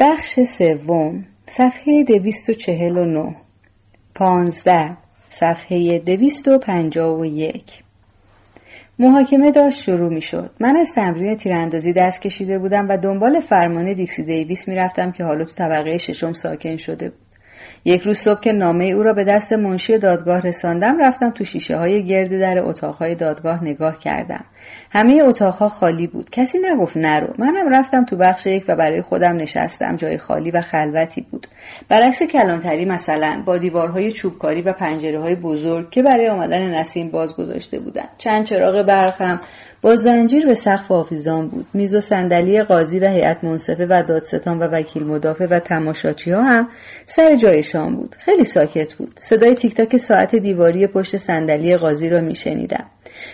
بخش سوم صفحه دویست و چهل و نو پانزده صفحه دویست و پنجاه و یک محاکمه داشت شروع می شد. من از تمرین تیراندازی دست کشیده بودم و دنبال فرمان دیکسی دیویس می رفتم که حالا تو طبقه ششم ساکن شده بود. یک روز صبح که نامه او را به دست منشی دادگاه رساندم رفتم تو شیشه های گرد در اتاقهای دادگاه نگاه کردم همه اتاقها خالی بود. کسی نگفت نرو. منم رفتم تو بخش یک و برای خودم نشستم. جای خالی و خلوتی بود. برعکس کلانتری مثلا. با دیوارهای چوبکاری و پنجره های بزرگ که برای آمدن نسیم باز گذاشته بودند چند چراغ برق با زنجیر به سقف آویزان بود. میز و صندلی قاضی و هیئت منصفه و دادستان و وکیل مدافع و تماشاچی ها هم سر جایشان بود. خیلی ساکت بود. صدای تیک تاک ساعت دیواری پشت صندلی قاضی را میشنیدم.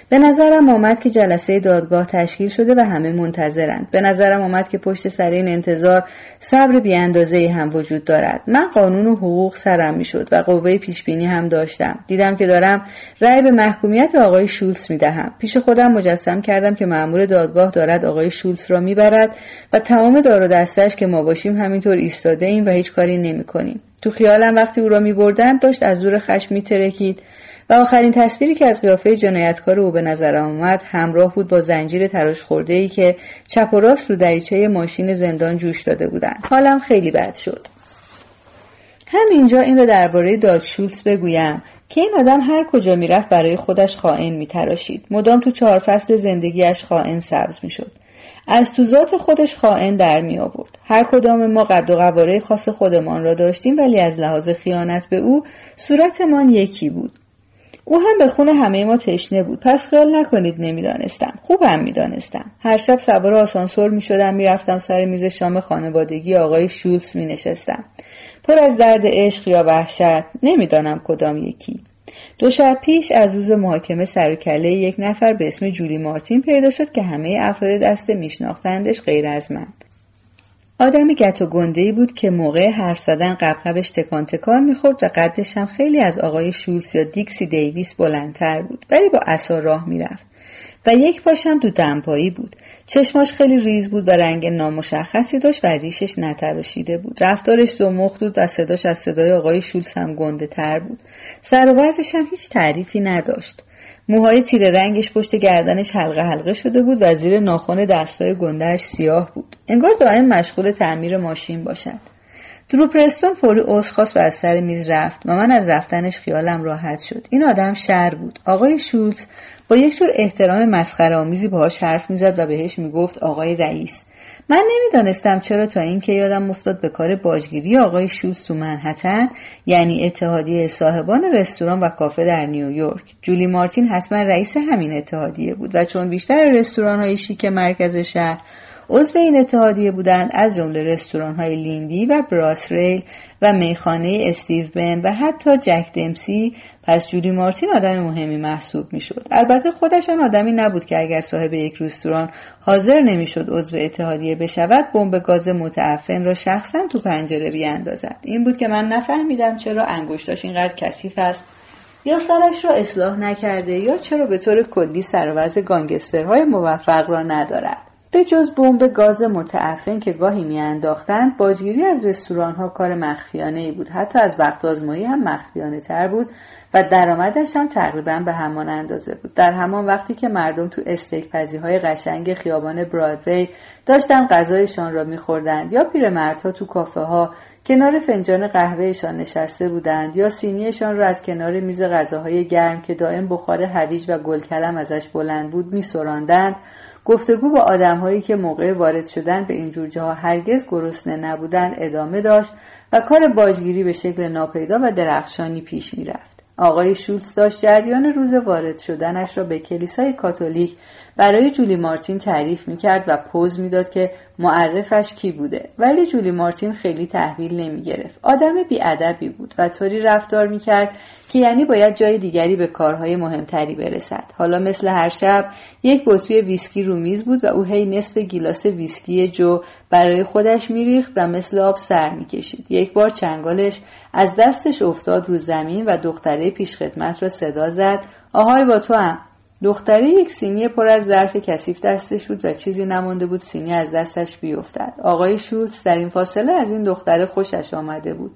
به نظرم آمد که جلسه دادگاه تشکیل شده و همه منتظرند. به نظرم آمد که پشت سر این انتظار صبر بیاندازه هم وجود دارد. من قانون و حقوق سرم می‌شد و قوه پیش بینی هم داشتم. دیدم که دارم رأی به محکومیت آقای شولز می‌دهم. پیش خودم مجسم کردم که مأمور دادگاه دارد آقای شولز را می‌برد و تمام دار و دستش که ما باشیم همینطور ایستاده ایم و هیچ کاری نمی‌کنیم. تو خیالم وقتی او را میبردند داشت از زور خشم میترکید. و آخرین تصویری که از قیافه جنایتکار او به نظر آمد همراه بود با زنجیر تراش خورده ای که چپ و راست رو دریچه ماشین زندان جوش داده بودند حالم خیلی بد شد همینجا این را درباره داد شولز بگویم که این آدم هر کجا می‌رفت برای خودش خائن میتراشید مدام تو چهار فصل زندگیش خائن سبز می‌شد از تو ذات خودش خائن در می آورد. هر کدام ما قد و قواره خاص خودمان را داشتیم ولی از لحاظ خیانت به او صورتمان یکی بود. او هم به خون همه ما تشنه بود. پس خیال نکنید نمی‌دانستم. خوبم می‌دانستم. هر شب سوار آسانسور می‌شدم می‌رفتم سر میز شام خانوادگی آقای شولز مینشستم. پر از درد عشق یا وحشت نمی‌دانم کدام یکی. دو شب پیش از روز محاکمه سر یک نفر به اسم جولی مارتین پیدا شد که همه افراد دسته میشناختندش غیر از من. آدم گت و گنده ای بود که موقع حرف زدن قبقبش تکان تکان می‌خورد و قدش هم خیلی از آقای شولز یا دیکسی دیویس بلندتر بود ولی با اصا راه می‌رفت. و یک پاشم دو دمپایی بود. چشماش خیلی ریز بود و رنگ نامشخصی داشت و ریشش نتراشیده بود. رفتارش زمخت بود و صداش از صدای آقای شولز هم گنده تر بود. سر و هم هیچ تعریفی نداشت. موهای تیره رنگش پشت گردنش حلقه حلقه شده بود و زیر ناخن دستای گندهش سیاه بود. انگار دائم مشغول تعمیر ماشین باشد. درو پرستون فوری عذر خواست و از سر میز رفت و من از رفتنش خیالم راحت شد. این آدم شر بود. آقای شولز با یک جور احترام مسخره آمیزی باهاش حرف می‌زد و بهش می‌گفت آقای رئیس. من نمی‌دانستم چرا تا اینکه یادم افتاد به کار باجگیری آقای شوز تو منحتن یعنی اتحادیه صاحبان رستوران و کافه در نیویورک. جولی مارتین حتما رئیس همین اتحادیه بود و چون بیشتر رستوران های شیک مرکز شهر عضو این اتحادیه بودند از جمله رستوران های لیندی و براسریل و میخانه استیو بن و حتی جک دمسی. پس جولی مارتین آدم مهمی محسوب می‌شد. البته خودشان آدمی نبود که اگر صاحب یک رستوران حاضر نمی‌شد عضو اتحادیه بشود بمب گاز متعفن را شخصا تو پنجره بیاندازد. این بود که من نفهمیدم چرا انگشتاش اینقدر کثیف است. یا سرش را اصلاح نکرده یا چرا به طور کلی سر گانگسترهای موفق را ندارد. به جز بمب گاز متعفن که گاهی میانداختند باجگیری از رستوران ها کار مخفیانه ای بود. حتی از وقت آزمایی هم مخفیانه تر بود و درآمدش هم تقریبا به همان اندازه بود. در همان وقتی که مردم تو استیک پزی های قشنگ خیابان برادوی داشتن غذایشان را میخوردند یا پیرمردها تو کافه ها کنار فنجان قهوهشان نشسته بودند یا سینیشان را از کنار میز غذاهای گرم که دائم بخار هویج و گلکلم ازش بلند بود میسراندند گفتگو با آدمهایی که موقع وارد شدن به این جور جاها هرگز گرسنه نبودند ادامه داشت و کار باجگیری به شکل ناپیدا و درخشانی پیش می‌رفت. آقای شولز داشت جریان روز وارد شدنش را به کلیسای کاتولیک برای جولی مارتین تعریف می‌کرد و پوز می‌داد که معرفش کی بوده. ولی جولی مارتین خیلی تحویل نمی گرفت آدم بیادبی بود و طوری رفتار می‌کرد که یعنی باید جای دیگری به کارهای مهمتری برسد. حالا مثل هر شب یک بطری ویسکی رو میز بود و او هی نصف گیلاس ویسکی جو برای خودش میریخت و مثل آب سر می‌کشید. یک بار چنگالش از دستش افتاد رو زمین و دختره پیشخدمت را صدا زد. آهای با تو هم. دختری یک سینی پر از ظرف کثیف دستش بود و چیزی نمانده بود سینی از دستش بیفتد. آقای شوتس در این فاصله از این دختر خوشش آمده بود.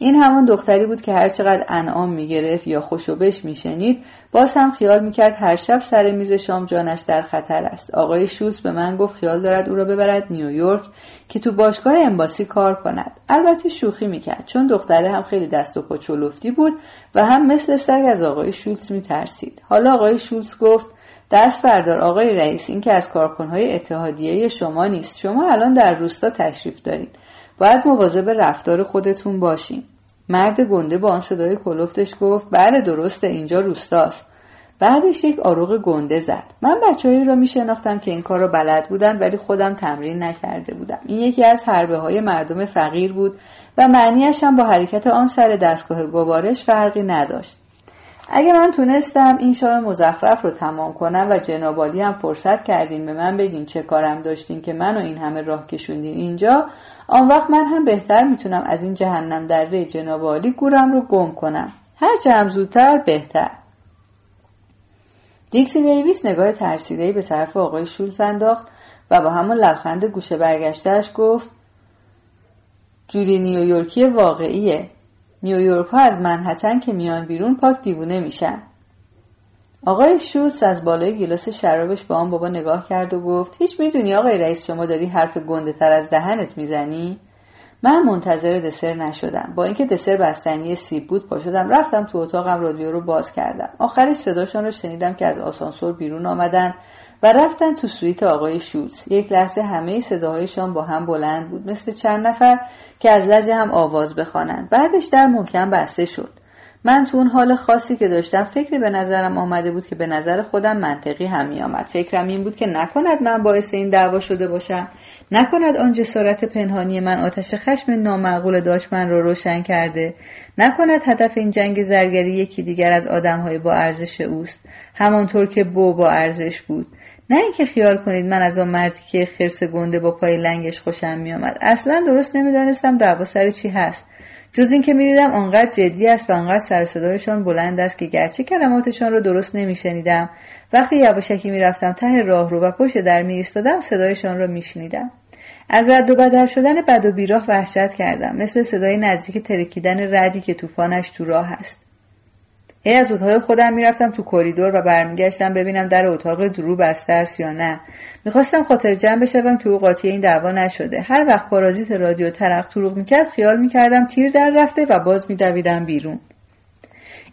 این همان دختری بود که هرچقدر انعام می‌گرفت یا خوشوبش میشنید باز هم خیال می‌کرد هر شب سر میز شام جانش در خطر است. آقای شوس به من گفت خیال دارد او را ببرد نیویورک که تو باشگاه امباسی کار کند. البته شوخی می‌کرد چون دختره هم خیلی دست و پا چلفتی بود و هم مثل سگ از آقای شولز میترسید. حالا آقای شولز گفت دست بردار آقای رئیس این که از کارکنهای اتحادیه شما نیست. شما الان در روستا تشریف دارید. باید مواظب رفتار خودتون باشین. مرد گنده با آن صدای کلفتش گفت بله درسته اینجا روستاست. بعدش یک آروغ گنده زد. من بچههایی را میشناختم که این کار را بلد بودن ولی خودم تمرین نکرده بودم. این یکی از حربه های مردم فقیر بود و معنیش هم با حرکت آن سر دستگاه گوارش فرقی نداشت. اگه من تونستم این شاه مزخرف رو تمام کنم و جنابالی هم فرصت کردین به من بگین چه کارم داشتین که منو این همه راه کشوندین اینجا آن وقت من هم بهتر می‌تونم از این جهنم در ری جنابالی گورم رو گم کنم. هرچه هم زودتر بهتر. دیکسی دیویس نگاه ترسیدهای به طرف آقای شولز انداخت و با همون لبخند گوشه برگشتهش گفت جوری نیویورکی واقعیه. نیویورک ها از منحتن که میان بیرون پاک دیوونه میشن. آقای شوتس از بالای گلاس شرابش با آن بابا نگاه کرد و گفت هیچ می‌دونی آقای رئیس شما داری حرف گنده تر از دهنت می‌زنی؟ من منتظر دسر نشدم. با اینکه دسر بستنی سیب بود پا شدم رفتم تو اتاقم رادیو رو باز کردم. آخرش صداشان رو شنیدم که از آسانسور بیرون آمدن و رفتن تو سویت آقای شوتس یک لحظه همه صداهایشان با هم بلند بود. مثل چند نفر که از لجه هم آواز بخوانند. بعدش در محکم بسته شد. من تو اون حال خاصی که داشتم فکری به نظرم آمده بود که به نظر خودم منطقی هم می آمد. فکرم این بود که نکند من باعث این دعوا شده باشم. نکند آن جسارت پنهانی من آتش خشم نامعقول داشت من رو روشن کرده. نکند هدف این جنگ زرگری یکی دیگر از آدمهای با ارزش اوست. همانطور که بو با ارزش بود. نه اینکه خیال کنید من از آن مردی که خرس گنده با پای لنگش خوشم میآمد. اصلا درست نمی‌دانستم دعوا سر چی هست. جز اینکه می‌دیدم آنقدر جدی است و آنقدر سر صدایشان بلند است که گرچه کلماتشان را درست نمیشنیدم. وقتی یواشکی می‌رفتم ته راه رو و پشت در می ایستادم صدایشان را میشنیدم. از رد و بدل شدن بد و بیراه وحشت کردم. مثل صدای نزدیک ترکیدن ردی که طوفانش تو راه است. هی از اتاق خودم می‌رفتم تو کریدور و برمیگشتم ببینم در اتاق درو بسته است یا نه. می‌خواستم خاطر جمع بشوم که او قاطی این دعوا نشده. هر وقت پارازیت رادیو ترق طروق می‌کرد خیال می‌کردم تیر در رفته و باز میدویدم بیرون.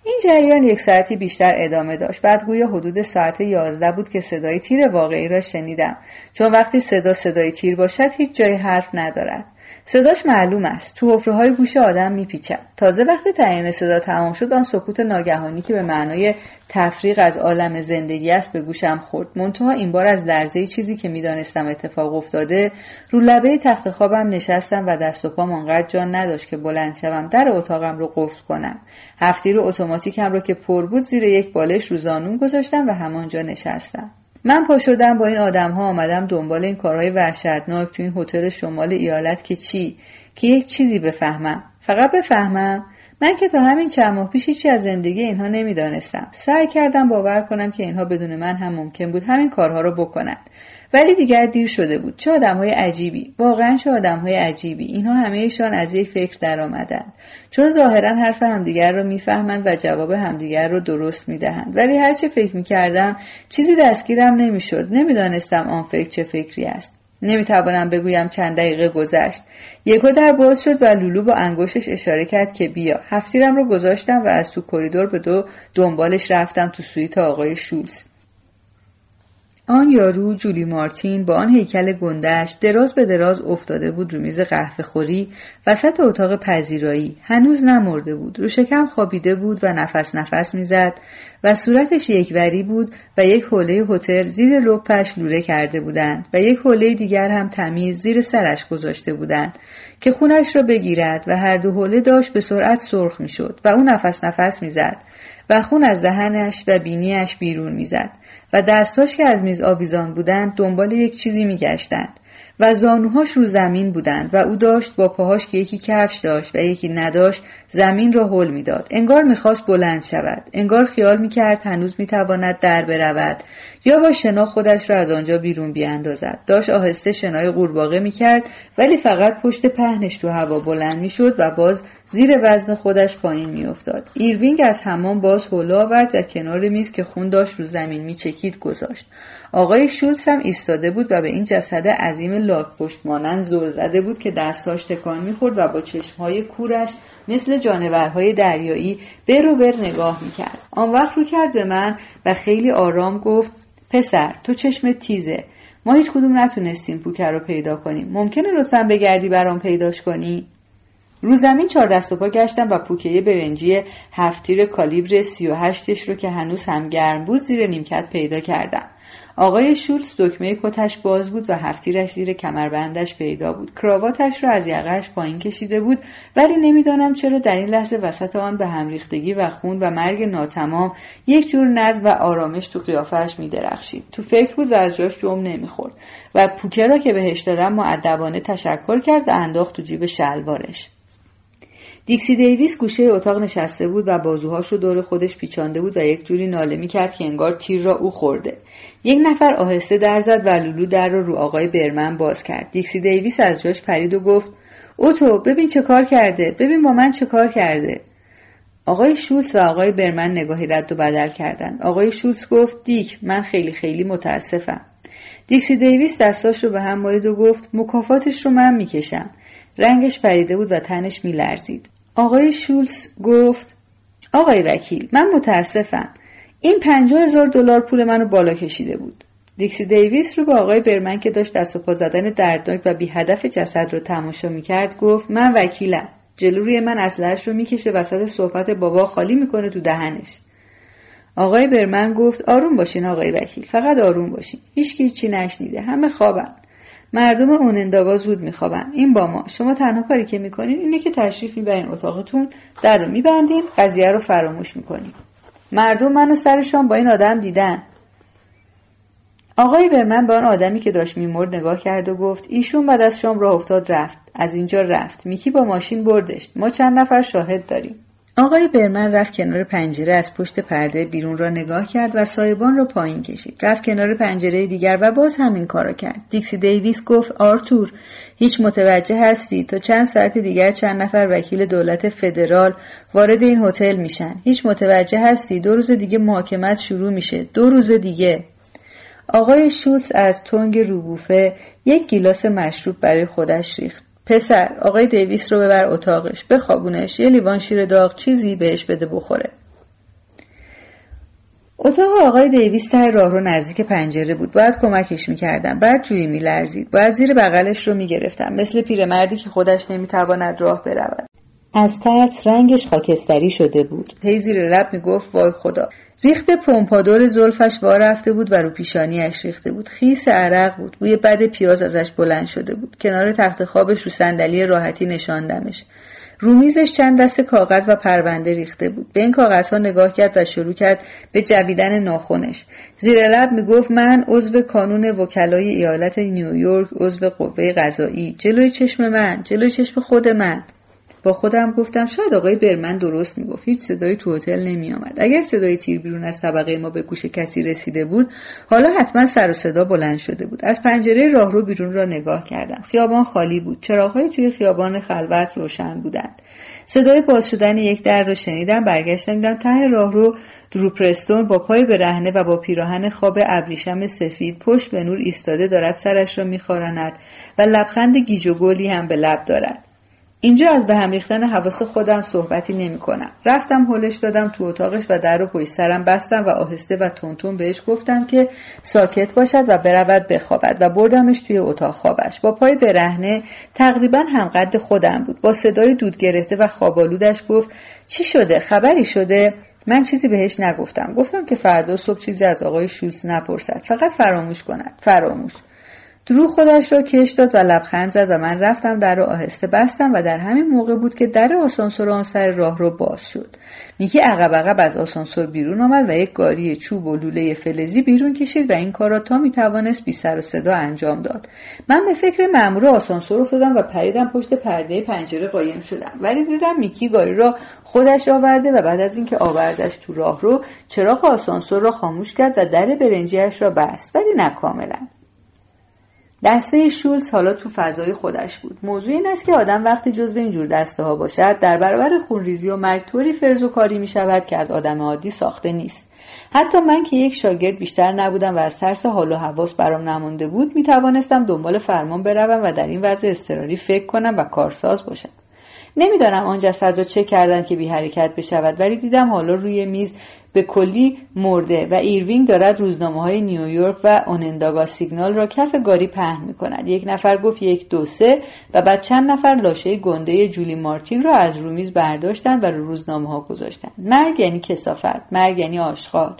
این جریان یک ساعتی بیشتر ادامه داشت. بعد گویا حدود ساعت یازده بود که صدای تیر واقعی را شنیدم. چون وقتی صدا صدای تیر باشد هیچ جای حرف ندارد. صداش معلوم است. تو حفره های گوش آدم میپیچد تازه وقتی تعیین صدا تمام شد آن سکوت ناگهانی که به معنای تفریق از عالم زندگی است به گوشم خورد. منتها این بار از لرزه چیزی که می‌دانستم اتفاق افتاده رو لبه تخت خوابم نشستم و دست و پام آنقدر جان نداشت که بلند شوم. در اتاقم رو قفل کنم. هفتیر اتوماتیکم رو که پر بود زیر یک بالش رو زانون گذاشتم و همانجا نشستم. من پا شدم با این آدم ها آمدم دنبال این کارهای وحشتناک تو این هتل شمال ایالت که چی؟ که یک چیزی بفهمم. فقط بفهمم من که تا همین چند ماه پیش هیچی از زندگی اینها نمی‌دانستم. سعی کردم باور کنم که اینها بدون من هم ممکن بود همین کارها رو بکنند ولی دیگر دیر شده بود. چه آدم های عجیبی. واقعا چه آدم های عجیبی. اینها همهشان از یک فکر در آمدند چون ظاهرا حرف همدیگر را می‌فهمند و جواب همدیگر را درست می‌دهند. ولی هرچه فکر می‌کردم چیزی دستگیرم نمی‌شد. نمی‌دانستم آن فکر چه فکری است. نمی‌توانم بگویم چند دقیقه گذشت. یکهو در باز شد و لولو با انگشتش اشاره کرد که بیا. هفتیرم رو گذاشتم و از تو کریدور به دو دنبالش رفتم تو سویت آقای شولز. آن یارو جولی مارتین با آن هیکل گندش دراز به دراز افتاده بود رو میز قهوه خوری وسط اتاق پذیرایی. هنوز نمرده بود. رو شکم خوابیده بود و نفس نفس می‌زد و صورتش یکوری بود و یک حوله هتل زیر لپش لوله کرده بودند و یک حوله دیگر هم تمیز زیر سرش گذاشته بودند که خونش را بگیرد و هر دو حوله داشت به سرعت سرخ می‌شد و او نفس نفس می‌زد. و خون از دهنش و بینیش بیرون می‌زد و دستاش که از میز آویزان بودند دنبال یک چیزی میگشتند و زانوهاش رو زمین بودند و او داشت با پاهاش که یکی کفش داشت و یکی نداشت زمین را حل می‌داد. انگار می‌خواست بلند شود. انگار خیال می‌کرد هنوز می‌تواند در برود. یا با شنا خودش را از آنجا بیرون بیاندازد. داشت آهسته شنای قورباغه می‌کرد ولی فقط پشت پهنش تو هوا بلند می‌شد و باز زیر وزن خودش پایین میافتاد. ایروینگ از همان باز حوله آورد و کنار میز که خون داشت رو زمین میچکید گذاشت. آقای شولز هم ایستاده بود و به این جسد عظیم لاک پشت مانند زل زده بود که دستاش تکان می‌خورد و با چشمهای کورش مثل جانورهای دریایی بر و بر نگاه می‌کرد. آن وقت رو کرد به من و خیلی آرام گفت پسر تو چشم تیزه. ما هیچ کدوم نتونستیم پوکر رو پیدا کنیم. ممکنه لطفا بگردی برام پیداش کنی؟ رو زمین چهار دست و پا گشتم و پوکه برنجی هفتیر کالیبر سی و هشتش رو که هنوز هم گرم بود زیر نیمکت پیدا کردم آقای شولتز دکمه کتش باز بود و هفتیرش زیر کمربندش پیدا بود. کراواتش را از یقهش پایین کشیده بود ولی نمی‌دانم چرا در این لحظه وسط آن به هم ریختگی و خون و مرگ ناتمام یک جور نظم و آرامش تو قیافهش میدرخشید. تو فکر بود و از جاش جم نمی‌خورد و پوکه را که بهش دادم معدبانه تشکر کرد و انداخت تو جیب شلوارش. دیکسی دیویس گوشه اتاق نشسته بود و بازوهاش رو دور خودش پیچانده بود و یک جوری ناله می‌کرد که انگار تیر را او خورده. یک نفر آهسته در زد و لولو در رو رو آقای برمن باز کرد. دیکسی دیویس از جاش پرید و گفت اوتو ببین چه کار کرده ببین با من چه کار کرده. آقای شولز و آقای برمن نگاهی رد و بدل کردند. آقای شولز گفت دیک من خیلی خیلی متاسفم. دیکسی دیویس دستاش رو به هم مالید و گفت مکافاتش رو من می‌کشم. رنگش پریده بود و تنش میلرزید. آقای شولز گفت آقای وکیل من متاسفم. این پنجاه هزار دلار پول منو بالا کشیده بود. دیکسی دیویس رو به آقای برمن که داشت دست و پا زدن دردناک و بی هدف جسد رو تماشا می‌کرد گفت من وکیلم. جلو روی من اسلحهش رو می‌کشه وسط صحبت بابا خالی می‌کنه تو دهنش. آقای برمن گفت آروم باشین آقای وکیل فقط آروم باشین. هیچکی چی نشنیده همه خوابن. مردم اوننداگا زود میخوابن. این با ما. شما تنها کاری که می‌کنین اینه که تشریف می‌برین اتاقتون در رو میبندین قضیه رو فراموش می‌کنین. مردم منو سرشان با این آدم دیدن. آقای برمن به آن آدمی که داشت میمرد نگاه کرد و گفت ایشون بعد از شام راه افتاد رفت. از اینجا رفت. میکی با ماشین بردش ما چند نفر شاهد داریم. آقای برمن رفت کنار پنجره از پشت پرده بیرون را نگاه کرد و سایبان را پایین کشید. رفت کنار پنجره دیگر و باز همین کارا کرد. دیکسی دیویس گفت آرتور هیچ متوجه هستی؟ تا چند ساعت دیگر چند نفر وکیل دولت فدرال وارد این هتل میشن. هیچ متوجه هستی؟ دو روز دیگه محاکمت شروع میشه. دو روز دیگه. آقای شوتس از تنگ روبوفه یک گیلاس مشروب برای خودش ریخت. پسر آقای دیویس رو ببر اتاقش بخوابونش یه لیوان شیر داغ چیزی بهش بده بخوره. اتاق آقای دیویس ته راه رو نزدیک پنجره بود. باید کمکش می‌کردم. بعد جویی میلرزید. باید زیر بغلش رو می‌گرفتم. مثل پیرمردی که خودش نمی‌تواند راه برود. از ترس رنگش خاکستری شده بود. هی زیر لب می‌گفت وای خدا. ریخت پمپادور زلفش وا رفته بود و رو پیشانیاش ریخته بود. خیس عرق بود. بوی بد پیاز ازش بلند شده بود. کنار تخت خوابش رو صندلی راحتی نشاندمش. رو میزش چند دست کاغذ و پرونده ریخته بود. به این کاغذها نگاه کرد و شروع کرد به جویدن ناخونش زیر لب می‌گفت من عضو کانون وکلای ایالت نیویورک عضو قوه قضایی. جلوی چشم من جلوی چشم خود من. با خودم گفتم شاید آقای برمن درست می‌گفت. هیچ صدایی تو هتل نمیآمد. اگر صدای تیر بیرون از طبقه ما به گوش کسی رسیده بود حالا حتما سر و صدا بلند شده بود. از پنجره راهرو بیرون را نگاه کردم. خیابان خالی بود. چراغهای توی خیابان خلوت روشن بودند. صدای باز شدن یک در را شنیدم برگشتم دیدم ته راهرو دروپرستون با پای برهنه و با پیراهن خواب ابریشم سفید پشت به نور ایستاده دارد سرش را میخوراند و لبخند گیج و گلی هم به لب دارد. اینجا از به هم ریختن حواس خودم صحبتی نمی کنم. رفتم هلش دادم تو اتاقش و در رو پشت سرم بستم و آهسته و تونتون بهش گفتم که ساکت باشد و برود بخوابد و بردمش توی اتاق خوابش. با پای برهنه تقریبا همقد خودم بود. با صدای دود گرفته و خوابالودش گفت چی شده؟ خبری شده؟ من چیزی بهش نگفتم. گفتم که فردا صبح چیزی از آقای شولز نپرسد. فقط فراموش کند. فراموش. درو خودش را کش داد و لبخند زد و من رفتم در را آهسته بستم و در همین موقع بود که در آسانسور آن سر راه رو باز شد. میکی عقب عقب از آسانسور بیرون آمد و یک گاری چوب و لوله فلزی بیرون کشید و این کار را تا می‌توانست بی سر و صدا انجام داد. من به فکر مأمور آسانسور افتادم و پریدم پشت پرده پنجره قایم شدم. ولی دیدم میکی گاری را خودش آورده و بعد از اینکه آوردش تو راه رو چراغ آسانسور را خاموش کرد و در برنجیش را بست ولی نه کاملا دسته شولز حالا تو فضای خودش بود. موضوع این است که آدم وقتی جزو اینجور دسته ها باشد در برابر خونریزی و مرگ طوری فرز و کاری می شود که از آدم عادی ساخته نیست. حتی من که یک شاگرد بیشتر نبودم و از ترس حال و حواس برام نمانده بود می توانستم دنبال فرمان بروم و در این وضع اضطراری فکر کنم و کارساز باشم. نمی‌دانم آن جسد را چه کردن که بی حرکت بشود ولی دیدم حالا روی میز به کلی مرده و ایروینگ دارد روزنامه های نیویورک و اوننداگا سیگنال را کف گاری پهن می کند. یک نفر گفت یک دو سه و بعد چند نفر لاشه گنده جولی مارتین را از رومیز برداشتند و رو روزنامه ها گذاشتند. مرگ یعنی کثافت، مرگ یعنی آشغال.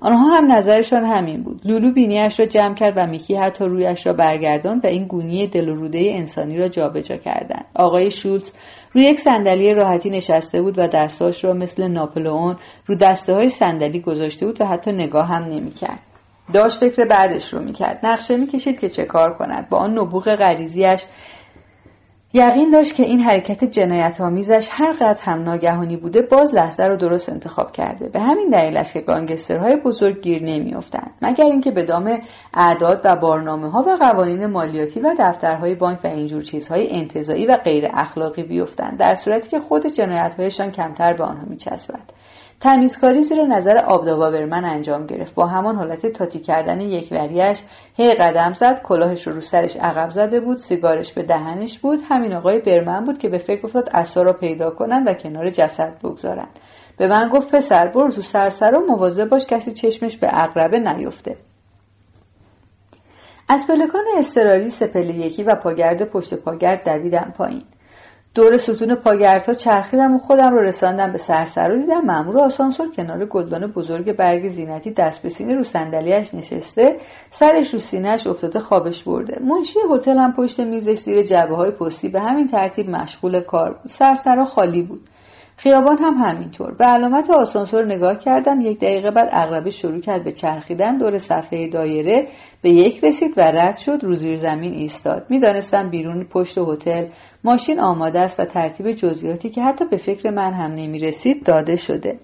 آنها هم نظرشان همین بود لولو بینیش را جمع کرد و میکی حتی رویش را برگرداند و این گونی دل و روده انسانی را جابجا کردند آقای شولز روی یک صندلی راحتی نشسته بود و دستاش را مثل ناپلئون رو دسته های صندلی گذاشته بود و حتی نگاه هم نمی‌کرد. داشت فکر بعدش رو می‌کرد. نقشه می‌کشید که چه کار کند. با آن نبوغ غریزیش یقین داشت که این حرکت جنایت آمیزش هر قدر هم ناگهانی بوده باز لحظه رو درست انتخاب کرده. به همین دلیل است که گانگسترهای بزرگ گیر نمیافتند. مگر اینکه به دام اعداد و بارنامه ها و قوانین مالیاتی و دفترهای بانک و اینجور چیزهای انتظایی و غیر اخلاقی بیفتند در صورتی که خود جنایتهایشان کمتر به آنها میچسبد. تمیزکاری زیر نظر آبدابابرمن انجام گرفت. با همان حالت تاتی کردن یک وریش هی قدم زد کلاهش رو سرش عقب زده بود سیگارش به دهنش بود. همین آقای برمن بود که به فکر افتاد اسا را پیدا کنند و کنار جسد بگذارند به من گفت پسر برو تو سرسر مواظب باش کسی چشمش به اقربه نیفته. از پلکان استراری سپله یکی و پاگرد پشت پاگرد دویدم پایین. دور ستون پاگردها چرخیدم و خودم رو رساندم به سرسر و دیدم مأمور آسانسور کنار گلدان بزرگ برگ زینتی دست به سینه رو صندلیاش نشسته سرش رو سینهش افتاده خوابش برده. منشی هتل هم پشت میزش زیر جبه های پستی به همین ترتیب مشغول کار بود. سرسرا خالی بود. خیابان هم همینطور. به علامت آسانسور نگاه کردم یک دقیقه بعد اغربه شروع کرد به چرخیدن دور صفحه دایره. به یک رسید و رد شد رو زیر زمین ایستاد. می‌دانستم بیرون پشت هتل ماشین آماده است و ترتیب جزئیاتی که حتی به فکر من هم نمی رسید داده شده.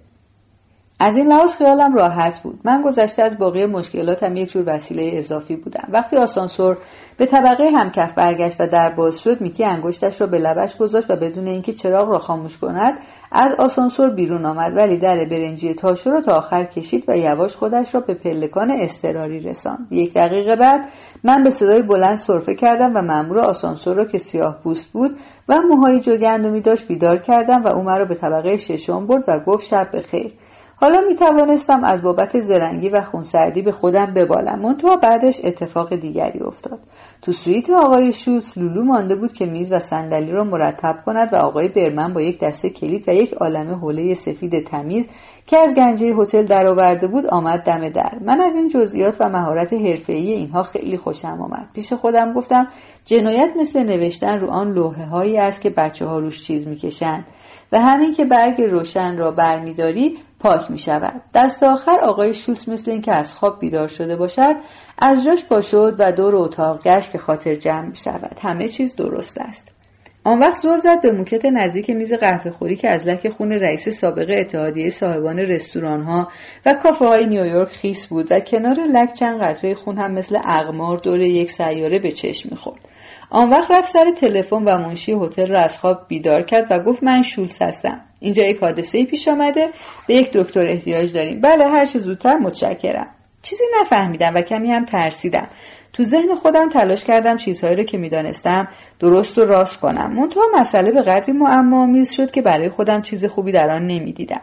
از این لحاظ خیالم راحت بود. من گذشته از باقی مشکلاتم یک جور وسیله اضافی بودم. وقتی آسانسور به طبقه همکف برگشت و در باز شد میکی انگشتش را به لبش گذاشت و بدون اینکه چراغ را خاموش کند از آسانسور بیرون آمد. ولی در برنجی تاشو را تا آخر کشید و یواش خودش را به پلکان استراری رساند. یک دقیقه بعد من به صدای بلند سرفه کردم و مأمور آسانسور را که سیاه پوست بود و موهای جوگندمی داشت بیدار کردم و او مرا به طبقه ششم برد و گفت شب بخیر. حالا می توانستم از بابت زرنگی و خونسردی به خودم ببالم. منتها بعدش اتفاق دیگری افتاد. تو سویت آقای شوتس لولو مانده بود که میز و صندلی را مرتب کند و آقای برمن با یک دسته کلید و یک عالم حوله سفید تمیز که از گنجه هتل درآورده بود آمد دم در. من از این جزئیات و مهارت حرفه‌ای اینها خیلی خوشم آمد. پیش خودم گفتم جنایت مثل نوشتن رو آن لوحه هایی است که بچه ها روش چیز می‌کشند و همین که برگ روشن را برمیداری پاک می شود. دست آخر آقای شوس مثل اینکه از خواب بیدار شده باشد از جاش پا شد و دور اتاق گشت که خاطر جمع می شود. همه چیز درست است. آن وقت زور زد به موکت نزدیک میز قهوه خوری که از لک خون رئیس سابق اتحادیه صاحبان رستوران ها و کافه های نیویورک خیس بود و کنار لک چند قطره خون هم مثل اقمار دور یک سیاره به چشم می‌خورد آن وقت رفت سر تلفن و منشی هتل را از خواب بیدار کرد و گفت من شولز هستم اینجا یک حادثه پیش آمده. به یک دکتر احتیاج داریم. بله هر چه زودتر متشکرم. چیزی نفهمیدم و کمی هم ترسیدم. تو ذهن خودم تلاش کردم چیزهایی رو که می‌دانستم درست و راست کنم. منتها مسئله به قدری معما شد که برای خودم چیز خوبی در آن نمی‌دیدم.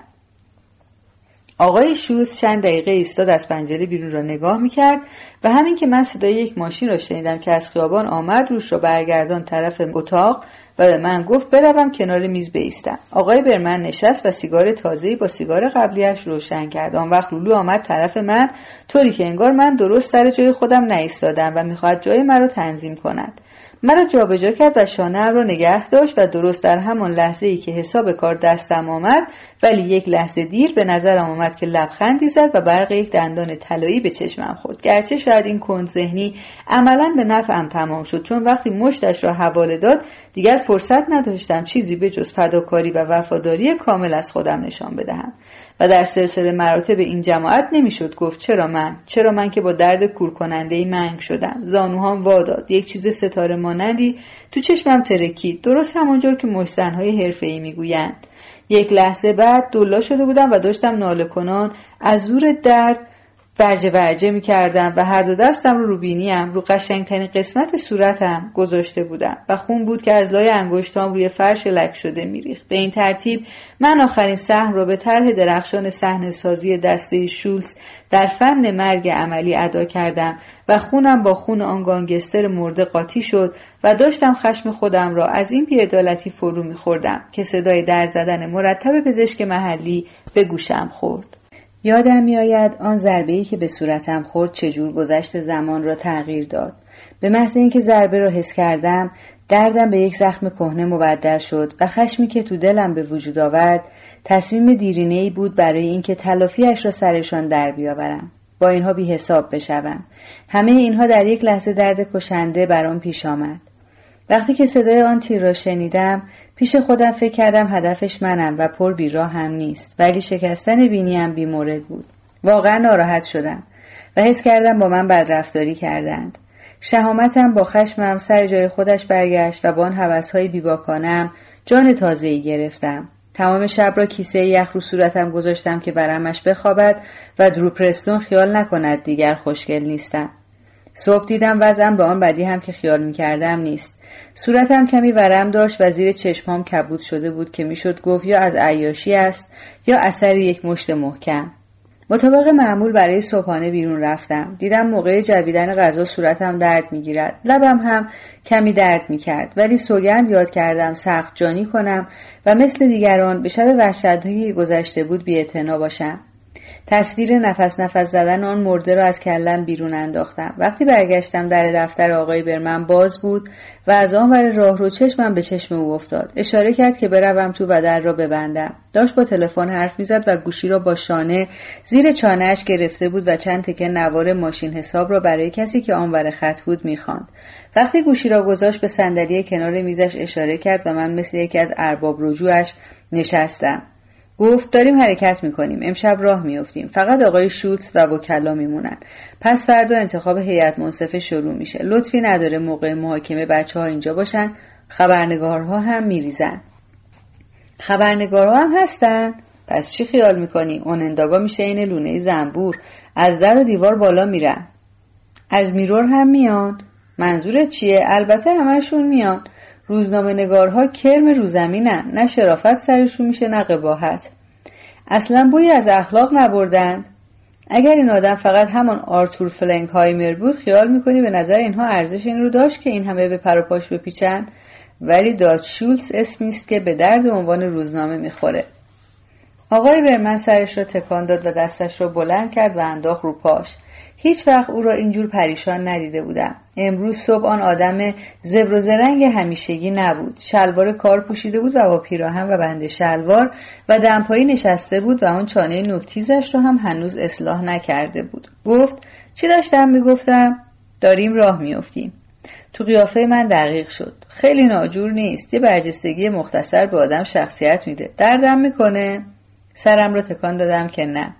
آقای شوز چند دقیقه ایستاد از پنجره بیرون را نگاه می‌کرد و همین که من صدای یک ماشین را شنیدم که از خیابان آمد روش را برگردان طرف اتاق و به من گفت بروم کنار میز بیستم. آقای برمن نشست و سیگار تازه‌ای با سیگار قبلیش روشن کرد. آن وقت لولو آمد طرف من طوری که انگار من درست سر جای خودم نایستادم و می‌خواهد جای مرا تنظیم کند. مرا جابجا کرد و شانه را نگه داشت و درست در همان لحظه ای که حساب کار دستم آمد ولی یک لحظه دیر به نظرم آمد که لبخندی زد و برق یک دندان طلایی به چشمم خورد. گرچه شاید این کند ذهنی عملا به نفعم تمام شد چون وقتی مشتش را حواله داد دیگر فرصت نداشتم چیزی به جز فداکاری و وفاداری کامل از خودم نشان بدهم. و در سلسله مراتب این جماعت نمی‌شد گفت چرا من؟ چرا من که با درد کور کننده ای منگ شدم؟ زانوهام واداد. یک چیز ستاره مانندی تو چشمم ترکید. درست همانجور که مشتنهای حرفه ای می‌گویند. یک لحظه بعد دلا شده بودم و داشتم ناله کنان از زور درد ورجه ورجه می کردم و هر دو دستم رو روبینیم رو قشنگترین قسمت صورتم گذاشته بودم و خون بود که از لای انگشتام روی فرش لک شده میریخت. به این ترتیب من آخرین سهم را به طرح درخشان صحنه سازی دسته شولز در فن مرگ عملی ادا کردم و خونم با خون آن گانگستر مرده قاطی شد و داشتم خشم خودم را از این بیعدالتی فرو میخوردم که صدای در زدن مرتب پزشک محلی به گوشم خورد. یادم میآید آن ضربه که به صورتم خورد چجور گذشت زمان را تغییر داد. به محض اینکه ضربه را حس کردم دردم به یک زخم کهنه مبدل شد و خشمی که تو دلم به وجود آورد تصمیم دیرینه ای بود برای اینکه تلافیاش را سرشان در بیاورم. با اینها بی حساب بشوم. همه اینها در یک لحظه درد کشنده برام پیش آمد. وقتی که صدای آن تیر را شنیدم پیش خودم فکر کردم هدفش منم و پر بیراه هم نیست ولی شکستن بینیم بی مورد بود. واقعا ناراحت شدم و حس کردم با من بدرفتاری کردند. شهامتم با خشمم سر جای خودش برگشت و با آن حوثهای بیباکانم جان تازه‌ای گرفتم. تمام شب را کیسه یخ رو صورتم گذاشتم که برمش بخوابد و دروپرستون خیال نکند دیگر خوشگل نیستم. صبح دیدم وضعم به آن بدی هم که خیال می‌کردم نیست. صورتم کمی ورم داشت و زیر چشمام کبود شده بود که می‌شد گفت یا از عیاشی است یا اثر یک مشت محکم. مطابق معمول برای صبحانه بیرون رفتم. دیدم موقع جویدن غذا صورتم درد می‌گیرد. لبم هم کمی درد می‌کرد. ولی سوگند یاد کردم سخت جانی کنم و مثل دیگران به شب وحشتهایی گذشته بود بی باشم. تصویر نفس نفس زدن آن مرده را از کلم بیرون انداختم. وقتی برگشتم در دفتر آقای برمن باز بود و از آن ور راه رو چشمم به چشم او افتاد. اشاره کرد که بروم تو و در را ببندم. داشت با تلفن حرف می‌زد و گوشی را با شانه زیر چانهاش گرفته بود و چند تکه نوار ماشین حساب را برای کسی که آنور خط بود می‌خواند. وقتی گوشی را گذاشت به صندلی کنار میزش اشاره کرد و من مثل یکی از ارباب رجوعش نشستم. گفت داریم حرکت می‌کنیم. امشب راه میافتیم. فقط آقای شولتز و وکلا میمونن. پس فردا انتخاب هیئت منصفه شروع میشه. لطفی نداره موقع محاکمه بچه ها اینجا باشن. خبرنگارها هم میریزن. خبرنگارها هم هستن. پس چی خیال می‌کنی؟ اون انداگا میشه این لونه زنبور. از در و دیوار بالا میرن. از میرور هم میان. منظورت چیه؟ البته همشون میان. روزنامه نگارها کرم روزمینن نه شرافت سرشون میشه نه قباحت. اصلا بوی از اخلاق نبردن. اگر این آدم فقط همان آرتور فلنکهایمر بود خیال می‌کنی به نظر اینها ارزش این رو داشت که این همه به پر و پاش بپیچن؟ ولی داد شولز اسمی است که به درد عنوان روزنامه می‌خوره. آقای برمن سرش را تکان داد و دستش را بلند کرد و انداخت رو پاش. هیچ وقت او را اینجور پریشان ندیده بودم. امروز صبح آن آدم زبر و زرنگ همیشگی نبود. شلوار کار پوشیده بود و با پیراهن و بند شلوار و دمپایی نشسته بود و آن چانه نکتیزش را هم هنوز اصلاح نکرده بود. گفت چی داشتم می‌گفتم؟ داریم راه میافتیم. تو قیافه من دقیق شد. خیلی ناجور نیست. یه برجستگی مختصر به آدم شخصیت میده. دردم می‌کنه. سرم رو تکان دادم که نه.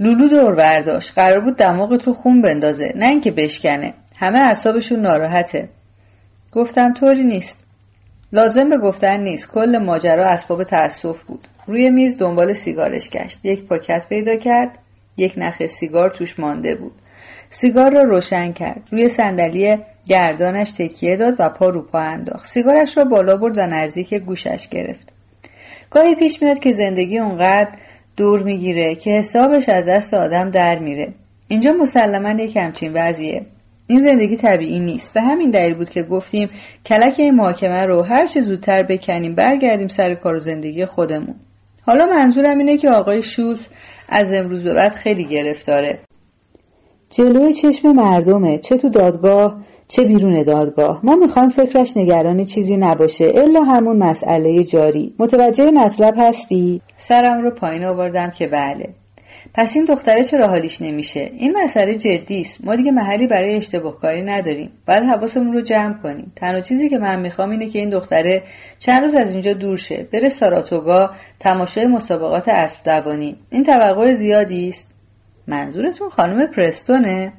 لولو دور برداشت. قرار بود دماغت رو خون بندازه. نه اینکه بشکنه. همه اعصابشون ناراحته. گفتم طوری نیست. لازم به گفتن نیست. کل ماجرا اسباب تأسف بود. روی میز دنبال سیگارش گشت. یک پاکت پیدا کرد. یک نخ سیگار توش مانده بود. سیگار را روشن کرد. روی صندلی گردانش تکیه داد و پا رو پا انداخت. سیگارش را بالا برد و نزدیک گوشش گرفت. گاهی پیش میاد که زندگی اونقدر دور می‌گیره که حسابش از دست آدم در میره. اینجا مسلما یک همچین وضعیه. این زندگی طبیعی نیست. به همین دلیل بود که گفتیم کلک این محاکمه رو هر چه زودتر بکنیم برگردیم سر کار و زندگی خودمون. حالا منظورم اینه که آقای شولز از امروز به بعد خیلی گرفتاره. جلوی چشم مردمه. چه تو دادگاه چه بیرون دادگاه؟ ما می‌خوایم فکرش نگران چیزی نباشه الا همون مسئله جاری. متوجه مطلب هستی؟ سرم رو پایین آوردم که بله. پس این دختره چرا حالیش نمیشه؟ این مسئله جدی است. ما دیگه محلی برای اشتباه کاری نداریم. باید حواسمون رو جمع کنیم. تنها چیزی که من می‌خوام اینه که این دختره چند روز از اینجا دور شه. بره ساراتوگا تماشای مسابقات اسب دوانی. این توقع زیادی است؟ منظورتون خانم پرستونه؟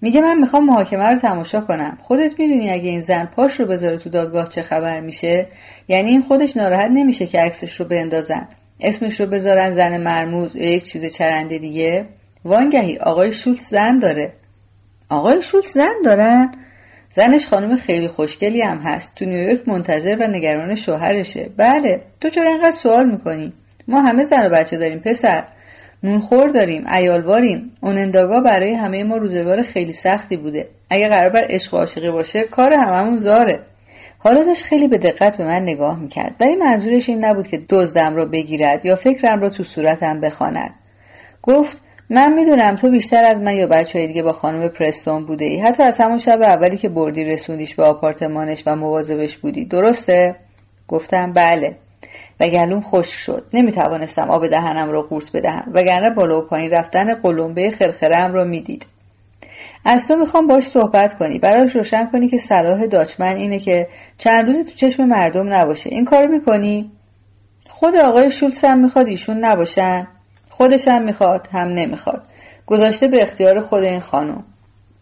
میگه من می‌خوام محاکمه رو تماشا کنم. خودت می‌دونی اگه این زن پاش رو بذاره تو دادگاه چه خبر میشه؟ یعنی این خودش ناراحت نمیشه که عکسش رو بندازن. اسمش رو بذارن زن مرموز یا یک چیز چرنده دیگه. وانگهی آقای شولت زن داره. آقای شولت زن دارن؟ زنش خانم خیلی خوشگلی هم هست. تو نیویورک منتظر و نگران شوهرشه. بله تو چرا اینقدر سوال می‌کنی؟ ما همه زن و بچه داریم پسر. نونخور داریم ایالواریم اوننداگا برای همه ما روزگار خیلی سختی بوده. اگه قرار بر عشق و عاشقی باشه کار هممون زاره. حالا داشت خیلی به دقت به من نگاه می‌کرد. ولی منظورش این نبود که دزدم را بگیرد یا فکرم را تو صورتم بخواند. گفت من می‌دونم تو بیشتر از من یا بچه های دیگه با خانم پرستون بوده ای حتی از همون شب اولی که بردی رسوندیش به آپارتمانش و مواظبش بودی. درسته؟ گفتم بله. و گلوم خشک شد. نمی‌توانستم آب دهنم را قورت بدهم وگرنه بالا و پایین رفتن قلمبه خرخرم را می‌دید. از تو می‌خوام باش صحبت کنی. براش روشن کنی که صلاح داچمن اینه که چند روزی تو چشم مردم نباشه. این کار می‌کنی؟ خود آقای شولتس هم می‌خواد ایشون نباشن. خودش هم می‌خواد هم نمی‌خواد. گذاشته به اختیار خود این خانم.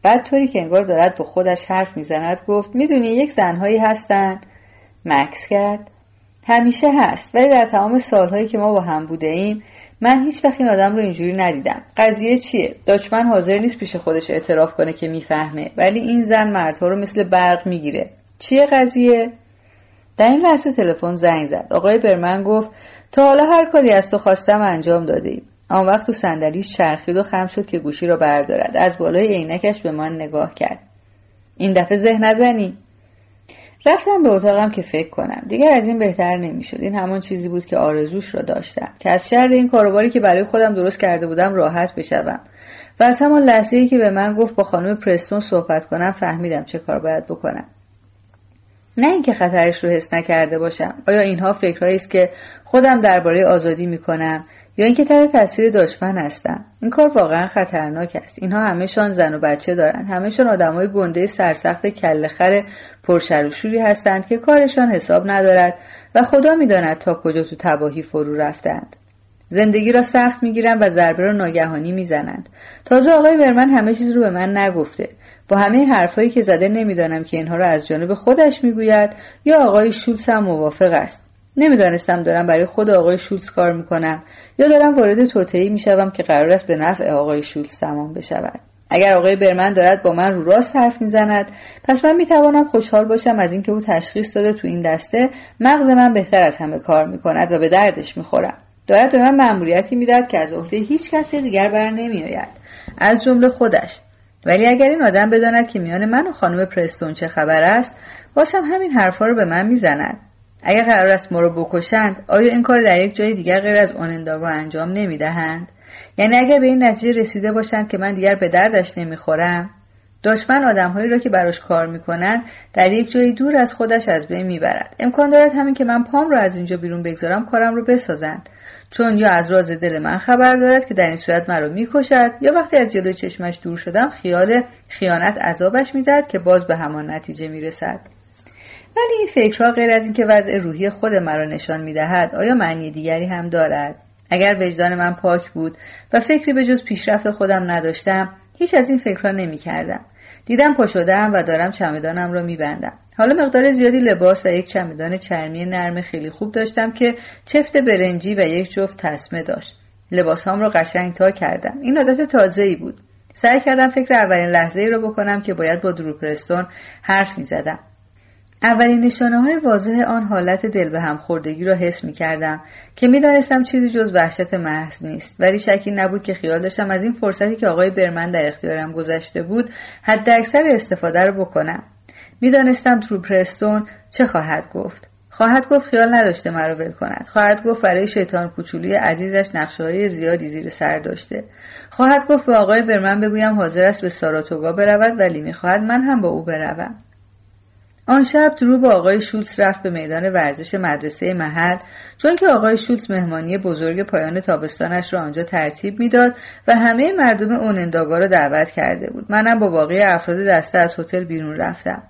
بعد طوری که انگار دارد با خودش حرف می‌زند گفت می‌دونی یک زنهایی هستن. مکس کرد. همیشه هست ولی در تمام سالهایی که ما با هم بوده ایم من هیچ وقت این آدم رو اینجوری ندیدم. قضیه چیه؟ داچمن حاضر نیست پیش خودش اعتراف کنه که می‌فهمه ولی این زن مردها رو مثل برق می‌گیره. چیه قضیه؟ در این لحظه تلفن زنگ زد. آقای برمن گفت تا حالا هر کاری از تو خواستم انجام داده ایم آن وقت تو صندلیش چرخید و خم شد که گوشی را بردارد. از بالای عینکش به من نگاه کرد. این دفعه ذهن نزنی. رفتم به اتاقم که فکر کنم. دیگر از این بهتر نمی‌شد. این همان چیزی بود که آرزوش را داشتم. که از شر این کاروباری که برای خودم درست کرده بودم راحت بشوم. و از همان لحظه ای که به من گفت با خانم پرستون صحبت کنم فهمیدم چه کار باید بکنم. نه اینکه خطرش رو حس نکرده باشم. آیا اینها فکرهایی است که خودم درباره آزادی می‌کنم؟ یا اینکه تحت تاثیر دشمن هستم این کار واقعا خطرناک است. اینها همهشان زن و بچه دارند همهشان آدمای گنده سرسخت کلهخر پرشروشوری هستند که کارشان حساب ندارد و خدا می‌داند تا کجا تو تباهی فرو رفتند. زندگی را سخت می‌گیرند و ضربه را ناگهانی می‌زنند. تازه آقای ورمن همه چیز رو به من نگفته. با همه حرفهایی که زده نمی‌دانم که اینها را از جانب خودش می‌گوید یا آقای شولز هم موافق است. نمی‌دانستم دارم برای خود آقای شولز کار می‌کنم. یا دارم وارد توطئهای می‌شوم که قرار است به نفع آقای شولز تمام بشود. اگر آقای برمن دارد با من رو راست حرف می‌زند پس من می‌توانم خوشحال باشم از اینکه او تشخیص داده تو این دسته مغز من بهتر از همه کار می‌کند و به دردش می‌خورم. دارد به من مأموریتی می‌داد که از عهده هیچ کسی دیگر بر نمیآید. از جمله خودش. ولی اگر این آدم بداند که میان من و خانم پرستون چه خبر است باشم همین حرفها رو به من می‌زند. اگر قرار است ما رو بکشند آیا این کار در یک جای دیگر غیر از اوننداگا انجام نمی‌دهند؟ یعنی اگر به این نتیجه رسیده باشند که من دیگر به دردش نمی‌خورم؟ دشمن آدمهایی را که براش کار می‌کنند در یک جایی دور از خودش از بین می‌برد. امکان دارد همین که من پام را از اینجا بیرون بگذارم کارم رو بسازند. چون یا از راز دل من خبر دارد که در این صورت مرا می‌کشد یا وقتی از جلوی چشمش دور شدم خیال خیانت عذابش می‌دهد که باز به همان نتیجه می‌رسد. ولی این فکرها غیر از اینکه وضع روحی خود مرا نشان می‌دهد آیا معنی دیگری هم دارد؟ اگر وجدان من پاک بود و فکری به جز پیشرفت خودم نداشتم هیچ از این فکرها نمی کردم. دیدم پا شدم و دارم چمدانم را میبندم. حالا مقدار زیادی لباس و یک چمدان چرمی نرم خیلی خوب داشتم که چفت برنجی و یک جفت تسمه داشت. لباسهام را قشنگ تا کردم. این عادت تازه ای بود. سعی کردم فکر اولین لحظه ای را بکنم که باید با دروپرستون حرف می زدم. اولین نشانه های واضح آن حالت دل به هم خوردگی را حس می کردم که می دانستم چیزی جز وحشت محض نیست. ولی شکی نبود که خیال داشتم از این فرصتی که آقای برمن در اختیارم گذشته بود حد اکثر استفاده رو بکنم. می‌دانستم تروپرستون چه خواهد گفت. خواهد گفت خیال نداشته مرا ول کند. خواهد گفت برای شیطان کوچولی عزیزش نقشه های زیادی زیر سر داشته. خواهد گفت به آقای برمن بگویم حاضر است به ساراتوگا برود ولی می‌خواهد من هم با او بروم. آن شب درو با آقای شولتز رفت به میدان ورزش مدرسه محل چون که آقای شولتز مهمانی بزرگ پایان تابستانش را آنجا ترتیب می‌داد و همه مردم اوننداگا را دعوت کرده بود. منم با باقی افراد دسته از هتل بیرون رفتم.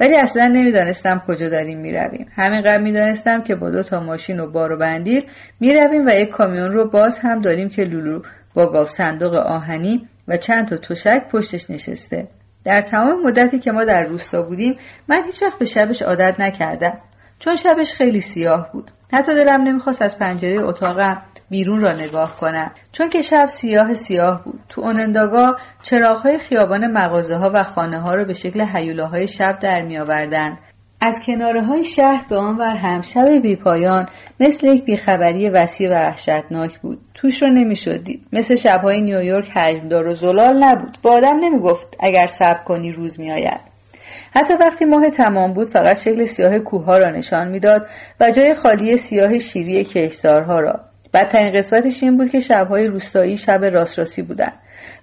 ولی اصلا نمی‌دانستم کجا داریم می‌رویم. همینقدر می‌دانستم که با دو تا ماشین و بار و بندیر می‌رویم و یک کامیون رو باز هم داریم که لولو با گاف صندوق آهنی و چند تا تشک پشتش نشسته. در تمام مدتی که ما در روستا بودیم من هیچ وقت به شبش عادت نکردم چون شبش خیلی سیاه بود حتی دلم نمی‌خواست از پنجره اتاقم بیرون را نگاه کنم چون که شب سیاه سیاه بود تو اوننداگا چراغهای خیابان مغازه ها و خانه ها را به شکل حیوله شب در می آوردن. از کناره های شهر به آنور هم شب بیپایان مثل یک بیخبری وسیع و وحشتناک بود. توش رو نمی‌شد مثل شبهای نیویورک حجمدار و زلال نبود. با آدم نمی‌گفت اگر صبر کنی روز میآید. حتی وقتی ماه تمام بود فقط شکل سیاه کوه را نشان می‌داد و جای خالی سیاه شیری کشتارها را. بدترین قسمتش این بود که شبهای روستایی شب راستراسی بودن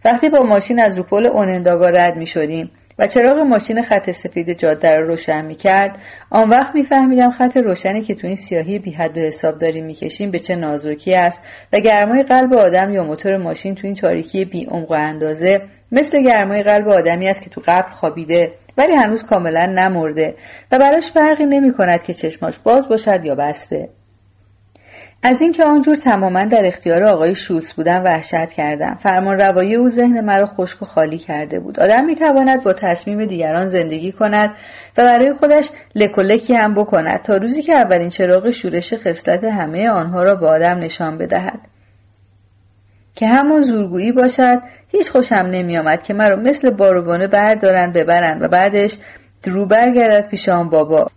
وقتی با ماشین از روپل اوننداگا رد می شدیم و چراغ ماشین خط سفید جاده را روشن می کرد آن وقت میفهمیدم خط روشنی که تو این سیاهی بی حد و حساب داریم می‌کشیم به چه نازکی است و گرمای قلب آدم یا موتور ماشین تو این تاریکی بی عمق و اندازه. مثل گرمای قلب آدمی است که تو قبر خوابیده ولی هنوز کاملا نمرده و براش فرقی نمی کند که چشماش باز باشد یا بسته. از اینکه آنجور تماما در اختیار آقای شولز بودم وحشت کردم. فرمان روایی او ذهن مرا خشک و خالی کرده بود. آدم می‌تواند با تصمیم دیگران زندگی کند و برای خودش لکولکی هم بکند تا روزی که اولین چراغ شورش خصلت همه آنها را به آدم نشان بدهد. که همان زورگویی باشد هیچ خوشم نمیآمد که مرا مثل باروبانه بردارند ببرند و بعدش درو برگردد پیش آن بابا.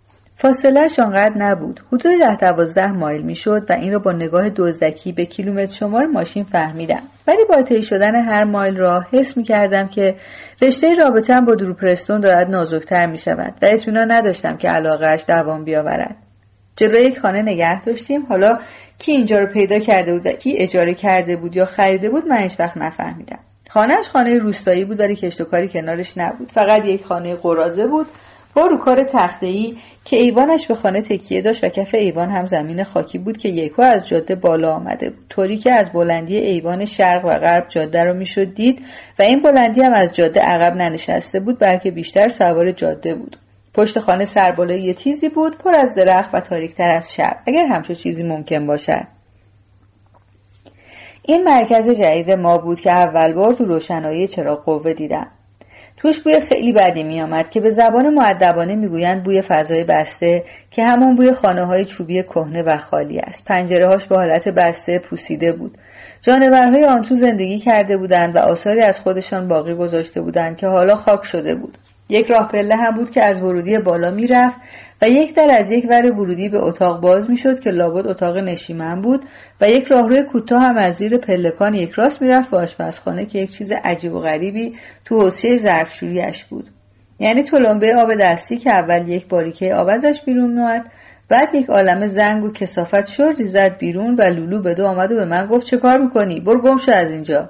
فاصلهش آنقدر نبود. حدود ده دوازده مایل می‌شد و این را با نگاه دزدکی به کیلومتر شمار ماشین فهمیدم. ولی با طی شدن هر مایل را حس می کردم که رشته رابطه با دروپرستون دارد نازکتر می شود و اطمینان نداشتم که علاقهش دوام بیاورد. جلوی یک خانه نگه داشتیم. حالا کی اینجا رو پیدا کرده بود و کی اجاره کرده بود یا خریده بود من هیچ وقت نفهمیدم. خانهش خانه روستایی بود ولی کشت و کاری کنارش نبود. فقط یک خانه قرازه بود. با روکار ای که ایوانش به خانه تکیه داشت و کف ایوان هم زمین خاکی بود که یکو از جاده بالا آمده بود. طوری که از بلندی ایوان شرق و غرب جاده رو می‌شد دید و این بلندی هم از جاده عقب ننشسته بود بلکه بیشتر سوار جاده بود. پشت خانه سربالایی تیزی بود پر از درخت و تاریکتر از شب. اگر همچون چیزی ممکن باشد. این مرکز جدید ما بود که اول بار تو روشنایی چراغ قوه دیدم. توش بوی خیلی بدی میآمد که به زبان معدبانه می‌گویند بوی فضای بسته که همان بوی خانه های چوبی کهنه و خالی است. پنجره هاش به حالت بسته پوسیده بود. جانورهای آن تو زندگی کرده بودند و آثاری از خودشان باقی گذاشته بودند که حالا خاک شده بود. یک راه پله هم بود که از ورودی بالا می‌رفت و یک در از یک ور ورودی به اتاق باز می‌شد که لابد اتاق نشیمن بود و یک راهروی کوتاه هم از زیر پلکان یک راست می‌رفت به آشپزخانه که یک چیز عجیب و غریبی تو حوضه ظرفشوییاش بود. یعنی تلمبه آب دستی که اول یک باریکه آب ازش بیرون میاد بعد یک عالم زنگ و کثافت شردی زد بیرون و لولو به دو آمد و به من گفت چه کار می‌کنی؟ برو گم شو از اینجا.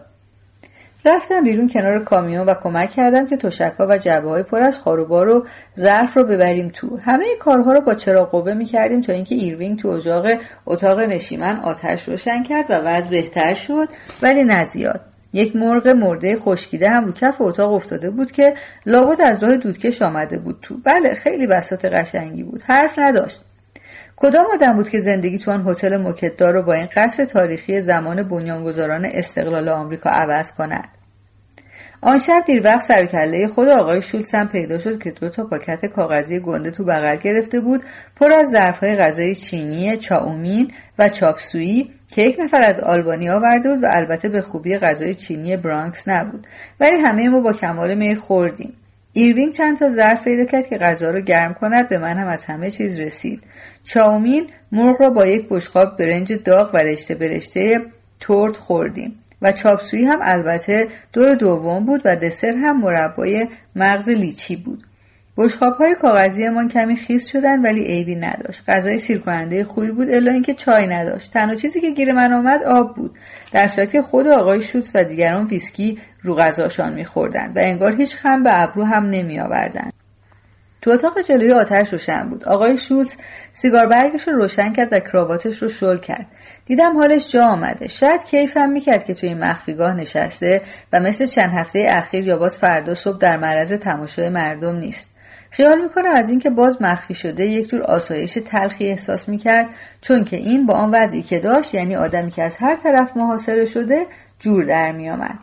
رفتم بیرون کنار کامیون و کمک کردم که تشکها و جعبه های پر از خواروبار و ظرف رو ببریم تو. همه کارها رو با چراغ قوه می کردیم تا اینکه ایروینگ تو اجاق اتاق نشیمن آتش روشن کرد و وضع بهتر شد ولی نزیاد یک مرغ مرده خشکیده هم رو کف اتاق افتاده بود که لابد از راه دودکش آمده بود تو. بله خیلی بساط قشنگی بود. حرف نداشت. کدام آدم بود که زندگی تو آن هتل مکتدار رو با این قصر تاریخی زمان بنیانگذاران استقلال آمریکا عوض کند؟ آن شب دیر وقت سرکله خود آقای شولتز هم پیدا شد که دو تا پاکت کاغذی گنده تو بغل گرفته بود پر از ظرفهای غذای چینی چاومین و چاپسویی که یک نفر از آلبانی آورده بود و البته به خوبی غذای چینی برانکس نبود. ولی همه ما با کمال میل خوردیم. ایربینگ چند تا ظرف پیدا کرد که غذا رو گرم کند به من هم از همه چیز رسید. چاومین مرغ را با یک بشقاب برنج داغ و رشته برشته ترد خوردیم. و چاپسویی هم البته دور دوم بود و دسر هم مربای مغز لیچی بود. بشخاب های کاغذیمان کمی خیس شدن ولی عیبی نداشت. غذای سیر خوبی بود الا اینکه چای نداشت. تنها چیزی که گیر من آمد آب بود. در صورتی خود آقای شوتس و دیگران ویسکی رو غذاشان میخوردند و انگار هیچ خم به ابرو هم نمیآوردند. تو اتاق جلوی آتش روشن بود. آقای شوتس سیگار برگش رو روشن کرد و کراواتش رو شل کرد. دیدم حالش جا آمده. شاید کیفم می‌کرد که توی این مخفیگاه نشسته و مثل چند هفته اخیر یا باز فردا صبح در معرض تماشای مردم نیست. خیال می‌کنه از اینکه باز مخفی شده یک جور آسایش تلخی احساس می‌کرد چون که این با آن وضعی که داشت یعنی آدمی که از هر طرف محاصره شده جور در میآمد.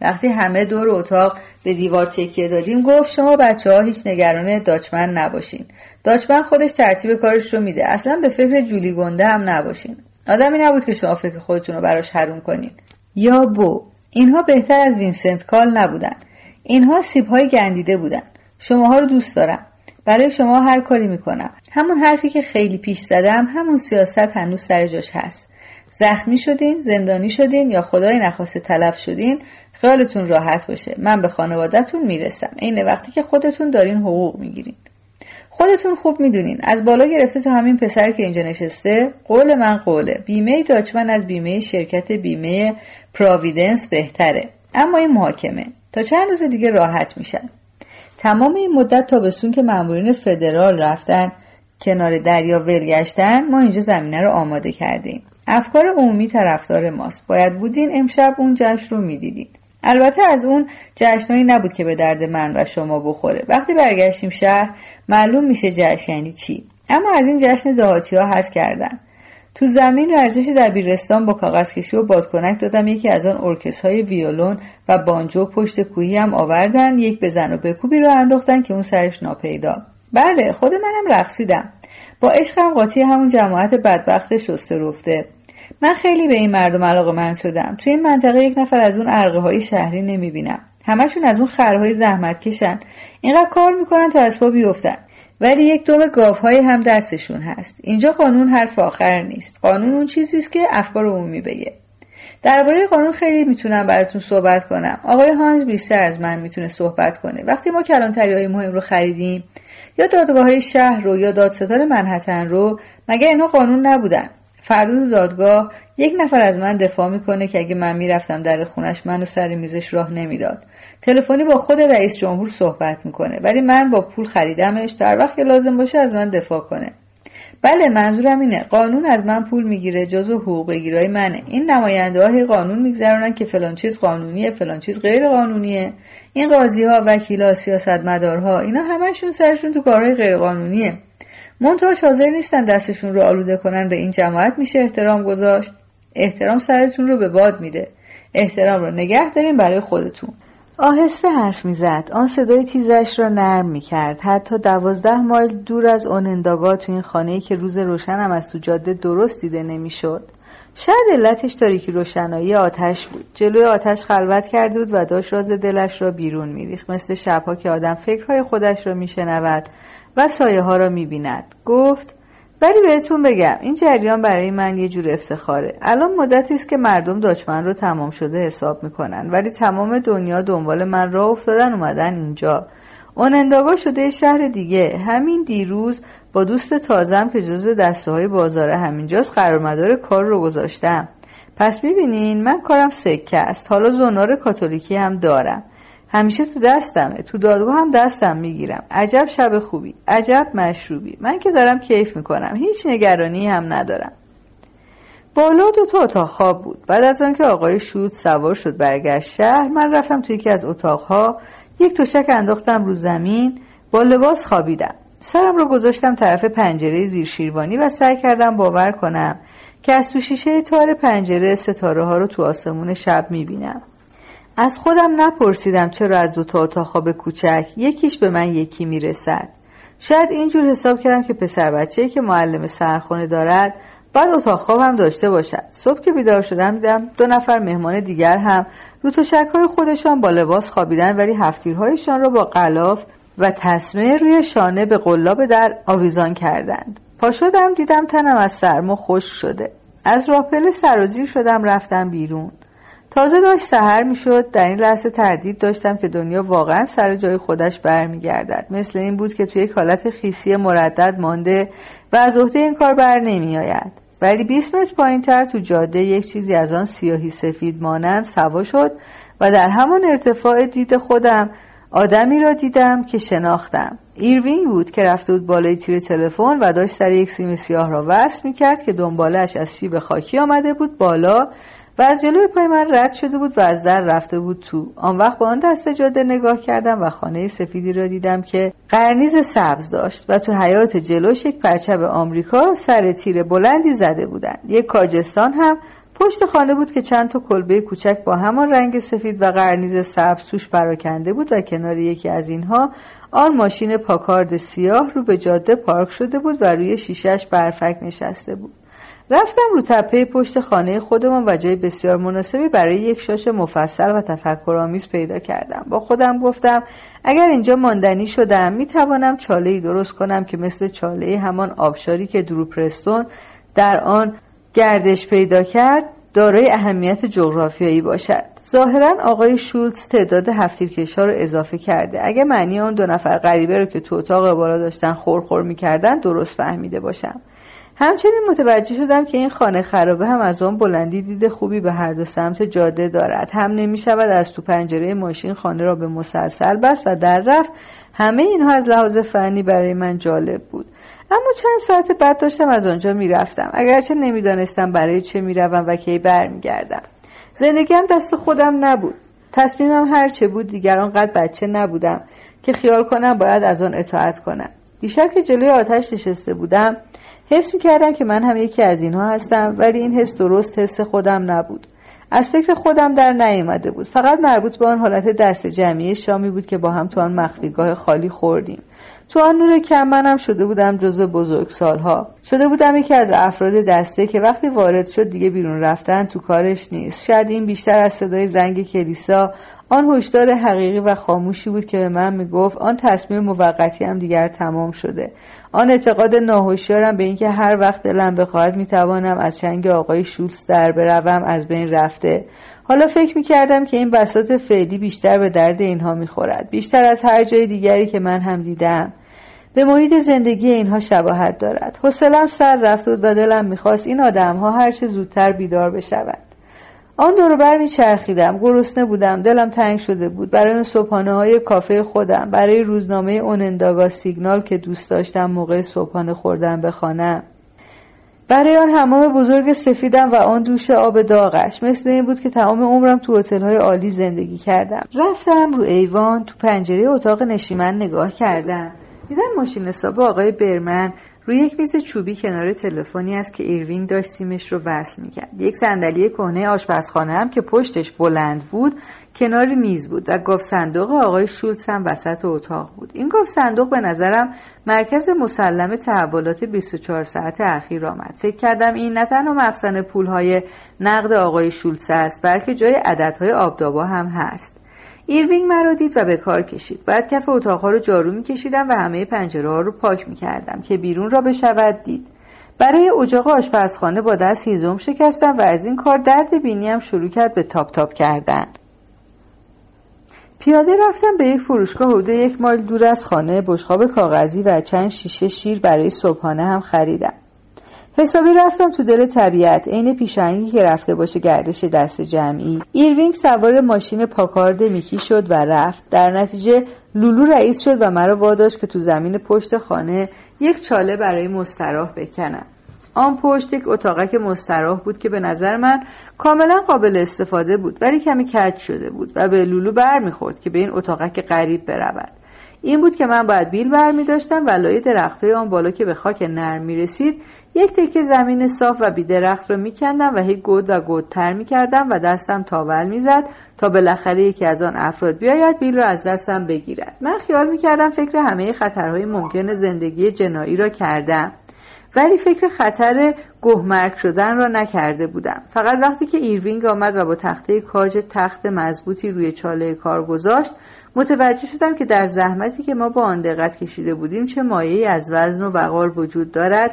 وقتی همه دور اتاق به دیوار تکیه دادیم گفت شما بچه ها هیچ نگران داچمن نباشین. داچمن خودش ترتیب کارش رو میده. اصلا به فکر جولی گنده هم نباشین. آدمی نبود که شما فکر خودتون رو براش حروم کنین یا بو. اینها بهتر از وینسنت کال نبودن. اینها سیب های گندیده بودن. شماها رو دوست دارم. برای شما هر کاری می‌کنم. همون حرفی که خیلی پیش زدم همون سیاست هنوز سر جاش هست. زخمی شدین زندانی شدین یا خدای نخواسته تلف شدین خیالتون راحت باشه. من به خانوادهتون می‌رسم. عین وقتی که خودتون دارین حقوق می‌گیرین. خودتون خوب می‌دونین. از بالا گرفته تا همین پسر که اینجا نشسته قول من قوله. بیمه داچمن از بیمه شرکت بیمه پراویدنس بهتره. اما این محاکمه. تا چند روز دیگه راحت میشن. تمام این مدت تابستون که مامورین فدرال رفتن کنار دریا ولگشتن ما اینجا زمینه رو آماده کردیم. افکار عمومی طرفدار ماست. باید بودین امشب اون جشن رو می‌دیدین. البته از اون جشنهایی نبود که به درد من و شما بخوره. وقتی برگشتیم شهر معلوم میشه جشن یعنی چی. اما از این جشن دهاتی ها هست کردن تو زمین ورزش دبیرستان با کاغذ کشی و بادکنک دادم. یکی از آن ارکس های ویولون و بانجو پشت کوهی هم آوردن. یک بزن و بکوبی رو انداختن که اون سرش ناپیدا. بله خود منم رقصیدم. با عشقم قاطی همون جماعت بدبخت شسته رفته من خیلی به این مردم علاقه من شدم. توی این منطقه یک نفر از اون عرقه های شهری نمی‌بینم. همشون از اون خرهای زحمت کشن. اینقدر کار می‌کنن تا از پا بیفتن. ولی یک دم گاوهای هم دستشون هست. اینجا قانون حرف آخر نیست. قانون اون چیزی است که افکار عمومی بگه درباره قانون خیلی می‌تونم براتون صحبت کنم. آقای هانز بیشتر از من می‌تونه صحبت کنه. وقتی ما کلانتری های مهم رو خریدیم یا دادگاه های شهر رو یا دادستان منحتن رو مگه اینها قانون نبودن؟ فردا دادگاه یک نفر از من دفاع می‌کنه که اگه من می‌رفتم در خونش منو سر میزش راه نمی‌داد. تلفنی با خود رئیس جمهور صحبت می‌کنه ولی من با پول خریدمش در وقت که لازم باشه از من دفاع کنه. بله منظورم اینه. قانون از من پول می‌گیره جزو حقوق بگیرای منه. این نماینده های قانون میگذرونن که فلان چیز قانونیه فلان چیز غیر قانونیه. این قاضی ها وکیل ها سیاستمدارها اینا همشون سرشون تو کارهای غیر قانونیه. منتها حاضر نیستن دستشون رو آلوده کنن به این جماعت میشه احترام گذاشت. احترام سرتون رو به باد میده. احترام رو نگه داریم برای خودتون. آهسته حرف می‌زد. آن صدای تیزش را نرم می‌کرد. حتی دوازده مایل دور از اوننداگا تو این خانه که روز روشنم از تو جاده درست دیده نمی‌شد. شاید علتش تاریکی روشنایی آتش بود. جلوی آتش خلوت کرده بود و داشت راز دلش را بیرون میریخت. مثل شبها که آدم فکرهای خودش را میشنود. و سایه ها را می‌بیند. گفت ولی بهتون بگم این جریان برای من یه جور افتخاره. الان مدتی است که مردم دشمن رو تمام شده حساب می‌کنن ولی تمام دنیا دنبال من راه افتادن اومدن اینجا. انداغا شده شهر دیگه. همین دیروز با دوست تازم که جزو دسته های بازار همینجاست قرارمدار کار رو گذاشتم. پس می‌بینین من کارم سکه است. حالا زنار کاتولیکی هم دارم. همیشه تو دستمه. تو دادگاه هم دستم می‌گیرم. عجب شب خوبی. عجب مشروبی. من که دارم کیف می‌کنم. هیچ نگرانی هم ندارم. بالا دو تا اتاق خواب بود. بعد از آنکه آقای شود سوار شد برگشت شهر من رفتم توی یکی از اتاقها. یک تشک انداختم رو زمین. با لباس خوابیدم. سرم رو گذاشتم طرف پنجره زیر شیروانی و سعی کردم باور کنم که از تو شیشه تار پنجره ستاره ها رو تو آسمون شب می‌بینم. از خودم نپرسیدم چرا از دو تا اتاق خواب کوچک یکیش به من یکی می‌رسد. شاید اینجور حساب کردم که پسر بچه که معلم سرخونه دارد باید اتاق خوابم داشته باشد. صبح که بیدار شدم دیدم دو نفر مهمان دیگر هم رو های خودشان با لباس خوابیدن ولی هفتیرهایشان را با قلاف و تسمه روی شانه به قلاب در آویزان کردند. پا شدم دیدم تنم از سرما خوش شده. از راپله سرازیر شدم رفتم بیرون. تازه داشت سهر می‌شد. در این لحظه تردید داشتم که دنیا واقعا سر جای خودش برمیگردد. مثل این بود که توی یک حالت خیسی مردد مانده و از عهده این کار بر نمیآید. ولی 20 متر پایین تر تو جاده یک چیزی از آن سیاهی سفید مانند سوا شد و در همان ارتفاع دید خودم آدمی را دیدم که شناختم. ایروینگ بود که رفته بود بالای تیر تلفن و داشت سر یک سیم سیاه را وصل می‌کرد که دنبالش از شیب خاکی آمده بود بالا و از جلوی پای من رد شده بود و از در رفته بود تو. آن وقت با آن دست جاده نگاه کردم و خانه سفیدی را دیدم که قرنیز سبز داشت و تو حیاط جلوش یک پرچم آمریکا سر تیر بلندی زده بودند. یک کاجستان هم پشت خانه بود که چند تا کلبه کوچک با همان رنگ سفید و قرنیز سبز توش پراکنده بود و کنار یکی از اینها آن ماشین پاکارد سیاه رو به جاده پارک شده بود و روی شیشش برفک نشسته بود. رفتم رو تپه پشت خانه خودمان و جای بسیار مناسبی برای یک شاش مفصل و تفکرآمیز پیدا کردم. با خودم گفتم اگر اینجا ماندنی شدم می توانم چاله ای درست کنم که مثل چاله همان آبشاری که دروپرستون در آن گردش پیدا کرد دارای اهمیت جغرافیایی باشد. ظاهرا آقای شولتز تعداد هفتیرکشها رو اضافه کرده. اگه معنی آن دو نفر غریبه رو که تو اتاق بالا داشتن خورخور می‌کردن درست فهمیده باشم. همچنین متوجه شدم که این خانه خرابه هم از آن بلندی دید خوبی به هر دو سمت جاده دارد. هم نمی شود از تو پنجره ماشین خانه را به مسلسل بست و در رفت. همه اینها از لحاظ فنی برای من جالب بود. اما چند ساعت بعد داشتم از آنجا می‌رفتم اگرچه نمی‌دانستم برای چه می‌روم و کی برمیگردم. زندگیم دست خودم نبود. تصمیمم هر چه بود دیگر آنقدر بچه نبودم که خیال کنم باید از آن اطاعت کنم. دیشب که جلوی آتش نشسته بودم حس کردم که من هم یکی از اینها هستم ولی این حس درست حس خودم نبود. از فکر خودم در نیامده بود. فقط مربوط به آن حالت دست جمعی شامی بود که با هم تو آن مخفیگاه خالی خوردیم. تو آن نور کم منم شده بودم جزو بزرگ سالها شده بودم یکی از افراد دسته که وقتی وارد شد دیگه بیرون رفتن تو کارش نیست. شاید این بیشتر از صدای زنگ کلیسا آن هشدار حقیقی و خاموشی بود که به من می‌گفت آن تصمیم موقتی هم دیگر تمام شده. آن اعتقاد ناهوشیارم به اینکه هر وقت دلم بخواهد می‌توانم از چنگ آقای شولز در بروم از بین رفته. حالا فکر می‌کردم که این بساط فعلی بیشتر به درد اینها می‌خورد. بیشتر از هر جای دیگری که من هم دیدم. به محیط زندگی اینها شباهت دارد. حوصلم سر رفت و دلم می‌خواست این آدمها هرچه زودتر بیدار بشوند. آن دور بر میچرخیدم گرسنه بودم. دلم تنگ شده بود. برای اون صبحانه های کافه خودم. برای روزنامه اوننداگا سیگنال که دوست داشتم موقع صبحانه خوردن بخوانم. برای آن حمام بزرگ سفیدم و آن دوش آب داغش. مثل این بود که تمام عمرم تو هتل های عالی زندگی کردم. رفتم رو ایوان تو پنجره اتاق نشیمن نگاه کردم. دیدم ماشین حساب آقای برمن روی یک میز چوبی کنار تلفنی است که ایروینگ داشت سیمش رو وصل می‌کرد. یک صندلی کهنه آشپزخانه هم که پشتش بلند بود کنار میز بود و گاوصندوق آقای شولز هم وسط اتاق بود. این گاوصندوق به نظرم مرکز مسلم تحولات 24 ساعت اخیر آمد. فکر کردم این نه تنها مخزن پولهای نقد آقای شولز است بلکه جای عددهای آبدابا هم هست. ایروینگ مرا دید و به کار کشید. بعد کف اتاقها رو جارو میکشیدم و همه پنجره ها رو پاک می‌کردم که بیرون را بشود دید. برای اجاق آشپزخانه با دست هیزم شکستم و از این کار درد بینیم شروع کرد به تاپ تاپ کردن. پیاده رفتم به یک فروشگاه حدود یک مایل دور از خانه بشقاب کاغذی و چند شیشه شیر برای صبحانه هم خریدم. حسابی رفتم تو دل طبیعت. عین پیشاهنگی که رفته باشه گردش دسته جمعی. ایروینگ سوار ماشین پاکارد میکی شد و رفت. در نتیجه لولو رئیس شد و مرا واداشت که تو زمین پشت خانه یک چاله برای مستراح بکنم. آن پشت یک اتاقک مستراح بود که به نظر من کاملا قابل استفاده بود ولی کمی کج شده بود و به لولو بر می‌خورد که به این اتاقک غریب برود. این بود که من باید بیل بر می داشتم و لای درختهای آن بالا که به خاک نرم می رسید یک تکه زمین صاف و بیدرخت رو میکندم و هی گود و گودتر می‌کردم و دستم تاول می‌زد تا بالاخره یکی از آن افراد بیاید بیل را از دستم بگیرد. من خیال می‌کردم فکر همه خطرهای ممکن زندگی جنایی را کردم. ولی فکر خطر دق‌مرگ شدن را نکرده بودم. فقط وقتی که ایروینگ آمد و با تخته کاج تخت مضبوطی روی چاله کار گذاشت متوجه شدم که در زحمتی که ما با آن دقت کشیده بودیم چه مایه از وزن و وقار وجود دارد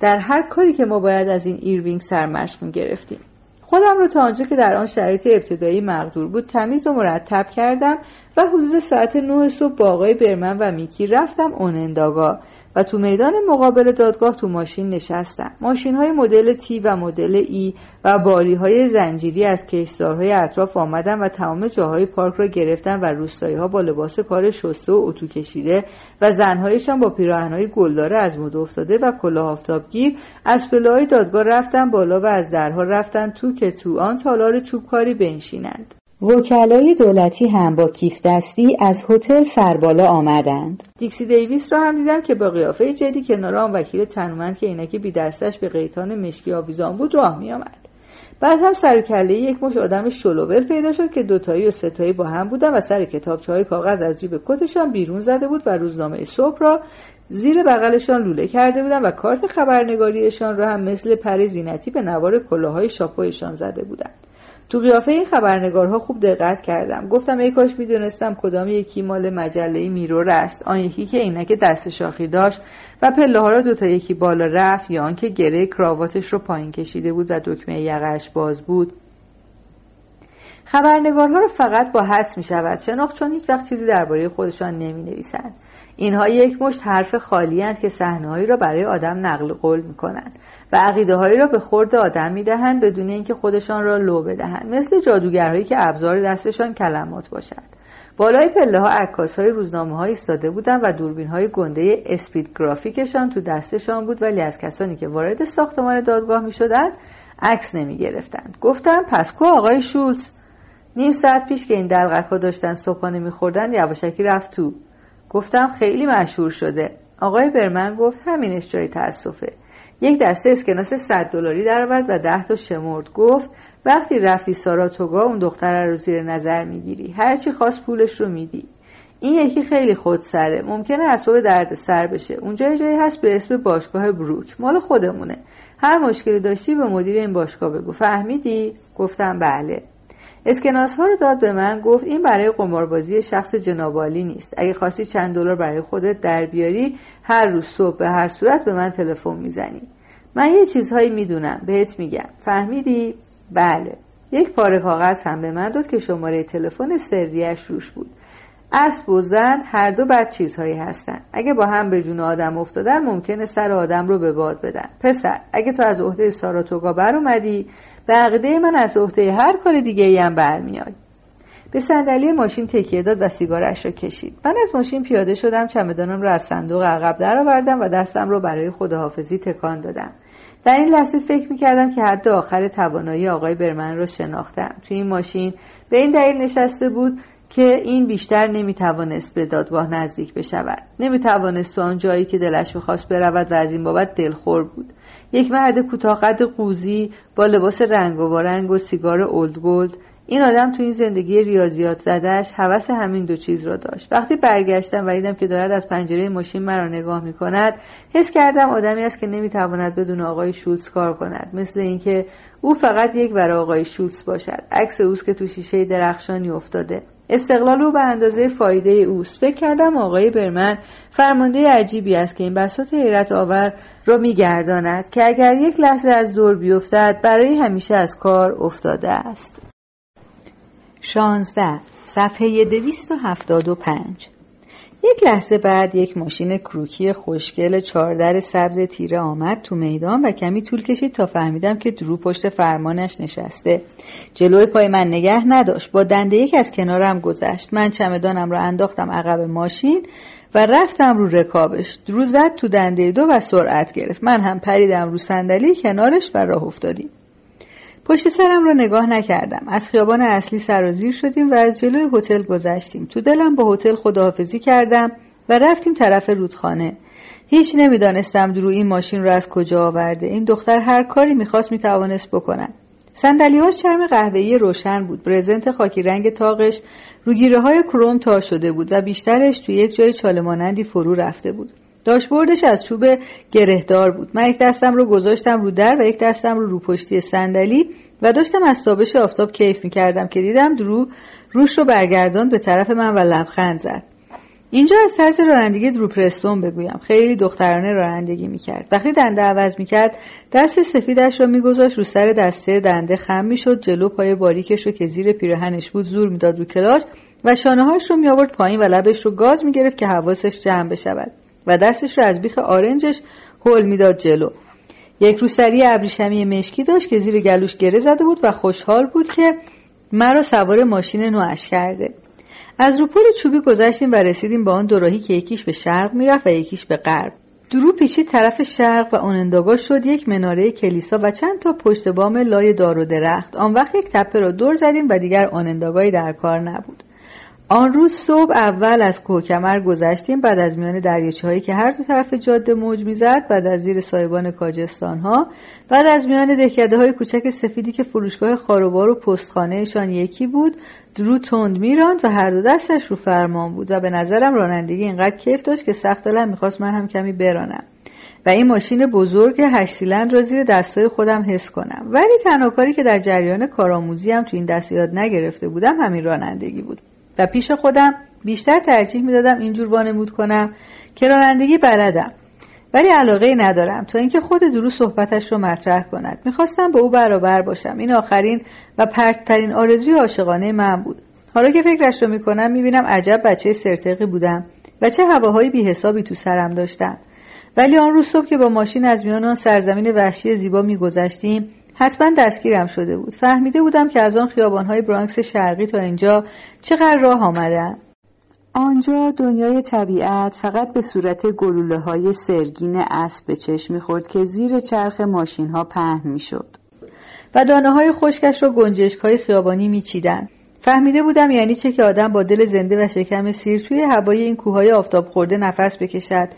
در هر کاری که ما باید از این ایروینگ سرمشق گرفتیم. خودم رو تا آنجا که در آن شرایط ابتدایی مقدور بود تمیز و مرتب کردم و حدود ساعت نه صبح با آقای برمن و میکی رفتم اوننداگا. و تو میدان مقابل دادگاه تو ماشین نشستم ماشین های مدل تی و مدل ای و باری های زنجیری از کشتارهای اطراف آمدن و تمام جاهای پارک را گرفتن و روستایی ها با لباس کار شسته و اتو کشیده و زنهایشان با های گلداره از مد افتاده و کلاه آفتابگیر از پلههای دادگاه رفتن بالا و از درها رفتن تو که تو آن تالار چوبکاری بنشینند. وکلای دولتی هم با کیف دستی از هتل سربالا آمدند. دیکسی دیویس را هم دیدم که با قیافه جدی کنار آن وکیل تنومند که عینک بی دستش به قیتان مشکی آویزان بود راه می آمد. بعد هم سر کله یک مش آدم شلوول پیدا شد که دوتایی و ستایی با هم بودن و سر کتابچه های کاغذ از جیب کتشان بیرون زده بود و روزنامه صبح را زیر بغلشان لوله کرده بودن و کارت خبرنگاریشان را هم مثل پر زینتی به نوار کلاهای شاپویشان زده بودند. تو قیافه این خبرنگارها خوب دقت کردم. گفتم ای کاش می‌دونستم کدام یکی مال مجله میرور است آن یکی که عینک دست شاخی داشت و پله ها را دوتا یکی بالا رفت یا آنکه گره کراواتش رو پایین کشیده بود و دکمه یقش باز بود. خبرنگارها رو فقط با حدس می شود شناخت چون هیچ وقت چیزی درباره خودشان نمی نویسند اینها یک مشت حرف خالی که صحنههایی را برای آدم نقل قول می کنند و عقیده هایی را به خورد آدم می دهند بدون اینکه خودشان را لو بدهند. مثل جادوگرهایی که ابزار دستشان کلمات باشد بالای پله ها عکاس های روزنامه های ایستاده بودند و دوربین های گنده اسپید گرافیکشان تو دستشان بود ولی از کسانی که وارد ساختمان دادگاه می شدند عکس نمی گرفتند گفتم پس کو آقای شولز نیم ساعت پیش که این دلغک ها داشتن صبحانه میخوردن یواشکی رفت تو گفتم خیلی مشهور شده. آقای برمن گفت همینش جای تاسفه یک دسته اسکناس 100 دلاری درآورد و ده تا شمرد گفت وقتی رفتی ساراتوگا اون دختر رو زیر نظر می‌گیری. هرچی خواست پولش رو میدی. این یکی خیلی خودسره. ممکنه اسباب درد سر بشه. اونجا جایی هست به اسم باشگاه بروک. مال خودمونه. هر مشکلی داشتی به مدیر این باشگاه بگو. فهمیدی؟ گفتم بله. اسکناس ها رو داد به من گفت این برای قماربازی شخص جنابالی نیست. اگه خواستی چند دلار برای خودت در بیاری هر روز صبح به هر صورت به من تلفن می‌زنی. من یه چیزهایی می‌دونم بهت میگم. فهمیدی؟ بله. یک پاره کاغذ هم به من داد که شماره تلفن سریش روش بود. اسب و زن هر دو بد چیزهایی هستن. اگه با هم به جون آدم افتادن ممکنه سر آدم رو به باد بدن. پسر اگه تو از عهده ساراتوگا بر اومدی به عقیده من از عهده هر کار دیگه ای هم برمیاد به صندلی ماشین تکیه داد و سیگارش را کشید. من از ماشین پیاده شدم چمدانم را از صندوق عقب درآوردم و دستم را برای خداحافظی تکان دادم. در این لحظه فکر می‌کردم که حد آخر توانایی آقای برمن را شناختم. توی این ماشین به این دلیل نشسته بود که این بیشتر نمی‌توانست به دادگاه نزدیک بشود. نمی‌توانست تو آن جایی که دلش می‌خواست برود و از این بابت دلخور بود. یک مرد کوتاهقد قوزی با لباس رنگ وارنگ و سیگار Old Gold این آدم تو این زندگی ریاضیات زدهش هوس همین دو چیز را داشت. وقتی برگشتم و دیدم که دارد از پنجره ماشین مرا نگاه می کند حس کردم آدمی است که نمی‌تواند بدون آقای شولز کار کند. مثل اینکه او فقط یک برای آقای شولز باشد. عکس اوست که تو شیشه درخشانی افتاده. استقلال او به اندازه فایده اوست. فکر کردم آقای برمن فرمانده عجیبی است که این بساط حیرت آور را میگرداند که اگر یک لحظه از دور بیفتد برای همیشه از کار افتاده است. 16 صفحه 275 یک لحظه بعد یک ماشین کروکی خوشگل چهاردر سبز تیره آمد تو میدان و کمی طول کشید تا فهمیدم که درو پشت فرمانش نشسته. جلوی پای من نگه نداشت. با دنده یک از کنارم گذشت. من چمدانم را انداختم عقب ماشین و رفتم رو رکابش. درو زد تو دنده دو و سرعت گرفت. من هم پریدم رو صندلی کنارش و راه افتادیم. پشت سرم را نگاه نکردم. از خیابان اصلی سرازیر شدیم و از جلوی هتل گذشتیم. تو دلم با هتل خداحافظی کردم و رفتیم طرف رودخانه. هیچ نمی‌دانستم درو این ماشین را از کجا آورده. این دختر هر کاری می‌خواست می‌توانست بکنم صندلیهاش چرم قهوه‌ای روشن بود. برزنت خاکی رنگ تاقش روگیره های کروم تا شده بود و بیشترش توی یک جای چاله فرو رفته بود. داشبوردش از چوب گرهدار بود. من یک دستم رو گذاشتم رو در و یک دستم رو رو پشتی صندلی و داشتم از تابش آفتاب کیف می‌کردم که دیدم درو روش رو برگردان به طرف من و لبخند زد. اینجا از طرز رانندگی دروپرستون بگویم. خیلی دخترانه رانندگی می‌کرد. وقتی دنده عوض می‌کرد دست سفیدش را میگذاشت رو سر دسته دنده خم می‌شد جلو پای باریکش رو که زیر پیرهنش بود زور می‌داد رو کلاش و شانههاش رو میآورد پایین و لبش رو گاز می‌گرفت که حواسش جمع بشود. و دستش رو از بیخ آرنجش هل می‌داد جلو. یک روسری ابریشمی مشکی داشت که زیر گلوش گره زده بود و خوشحال بود که مرا سوار ماشین نوش کرده. از رو پل چوبی گذشتیم و رسیدیم به آن دوراهی که یکیش به شرق می‌رفت و یکیش به غرب. درو پیچید طرف شرق و انداگاه شد یک مناره کلیسا و چند تا پشت بام لای دار و درخت. آن وقت یک تپه را دور زدیم و دیگر آننداگاهی در کار نبود. آن روز صبح اول از کوهکمر گذشتیم بعد از میان دریاچه هایی که هر دو طرف جاده موج می‌زد بعد از زیر سایبان کاجستان ها بعد از میان دهکده های کوچک سفیدی که فروشگاه خاروبار و پستخانهشان یکی بود درو تند میراند و هر دو دستش رو فرمان بود و به نظرم رانندگی اینقدر کیف داشت که سخت دلم می‌خواست من هم کمی برانم. و این ماشین بزرگ هشت سیلند را زیر دستای خودم حس کنم. ولی تنها کاری که در جریان کارآموزی هم تو این دست یاد نگرفته بودم همین رانندگی بود. و پیش خودم بیشتر ترجیح می‌دادم اینجور وانمود کنم که رانندگی بلدم. ولی علاقه ندارم تا اینکه خود درو صحبتش رو مطرح کند. می‌خواستم به او برابر باشم. این آخرین و پرتترین آرزوی عاشقانه من بود. حالا که فکرش رو می‌کنم می‌بینم عجب بچه سرتقی بودم و چه هواهای بیحسابی تو سرم داشتم. ولی آن روز صبح که با ماشین از میان آن سرزمین وحشی زیبا میگذشتیم حتما دستگیرم شده بود. فهمیده بودم که از آن خیابانهای برانکس شرقی تا اینجا چقدر راه آمدم آنجا دنیای طبیعت فقط به صورت گلوله های سرگین اسب به چشم می‌خورد که زیر چرخ ماشین ها پهن می‌شد. و دانه های خشکش را گنجشک های خیابانی میچیدند فهمیده بودم یعنی چه که آدم با دل زنده و شکم سیر توی هوای این کوههای آفتاب خورده نفس بکشد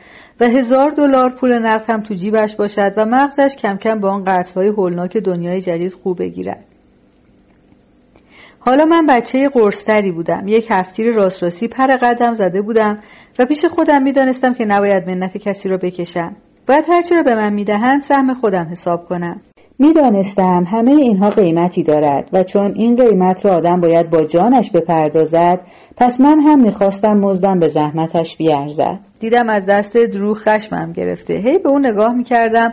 و هزار دلار پول نقد هم تو جیبش باشد و مغزش کم کم با آن قطرهای هولناک دنیای جدید خوب بگیرد. حالا من بچه قرصتری بودم. یک هفتیر راست راستی پر قدم زده بودم و پیش خودم می‌دانستم که نباید منت کسی را بکشم. باید هرچی را به من می‌دهند سهم خودم حساب کنم. می‌دانستم همه اینها قیمتی دارد و چون این قیمت را آدم باید با جانش بپردازد پس من هم می‌خواستم مزدم به زحمتش بیارزد. دیدم از دست درو خشمم گرفته. هی به اون نگاه می‌کردم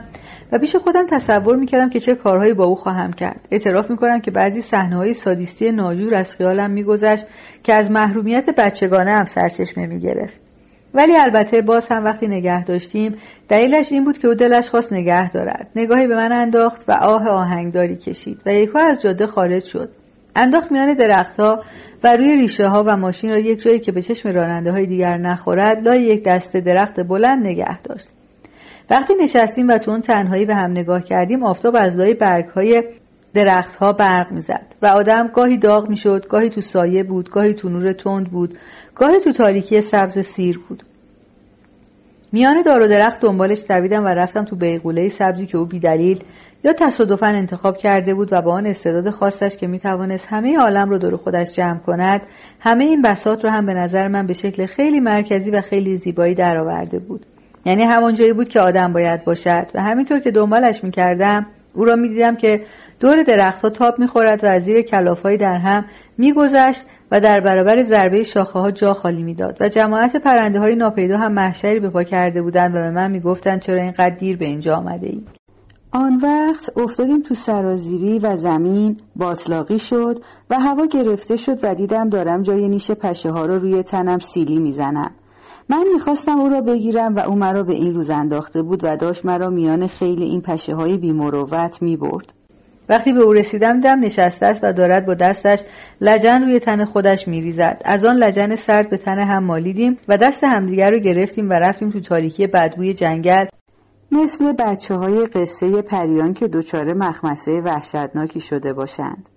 و پیش خودم تصور می‌کردم که چه کارهایی با او خواهم کرد. اعتراف می‌کنم که بعضی صحنه های سادیستی ناجور از خیالم میگذشت که از محرومیت بچگانه هم سرچشمه می‌گرفت. ولی البته باز هم وقتی نگه داشتیم دلیلش این بود که او دلش خواست نگه دارد. نگاهی به من انداخت و آه آهنگداری کشید و یکها از جاده خارج شد. انداخت میان درختها و روی ریشه ها و ماشین را یک جایی که به چشم راننده های دیگر نخورد لای یک دسته درخت بلند نگه داشت. وقتی نشستیم و تو اون تنهایی به هم نگاه کردیم آفتاب از لای برگ های درختها برق می‌زد و آدم گاهی داغ می‌شد گاهی تو سایه بود گاهی تو نور تند بود گاهی تو تاریکی سبز سیر بود. میان دار و درخت دنبالش دویدم و رفتم تو بیغوله سبزی که او بیدلیل یا تصادفا انتخاب کرده بود و با آن استعداد خاصش که می‌توانست همه عالم رو دور خودش جمع کند همه این بسات رو هم به نظر من به شکل خیلی مرکزی و خیلی زیبایی درآورده بود. یعنی همان جایی بود که آدم باید باشد و همینطور که دنبالش می‌کردم او را می‌دیدم که دور درختها تاب می‌خورد و از زیر کلافهایی در هم میگذشت و در برابر ضربه شاخه ها جا خالی می‌داد. و جماعت پرنده های ناپیدا هم محشری به پا کرده بودند و به من می‌گفتند چرا اینقدر دیر به اینجا آمده ای آن وقت افتادیم تو سرازیری و زمین باطلاقی شد و هوا گرفته شد و دیدم دارم جای نیش پشه ها رو روی تنم سیلی می‌زنم. من می‌خواستم او را بگیرم و او مرا به این روز انداخته بود و داشت مرا میان خیلی این پشه های بیمروت می‌برد. وقتی به او رسیدم دیدم نشسته است و دارد با دستش لجن روی تن خودش میریزد. از آن لجن سرد به تن هم مالیدیم و دست همدیگر رو گرفتیم و رفتیم تو تاریکی بدبوی جنگل. مثل بچه های قصه پریان که دچار مخمسه وحشتناکی شده باشند.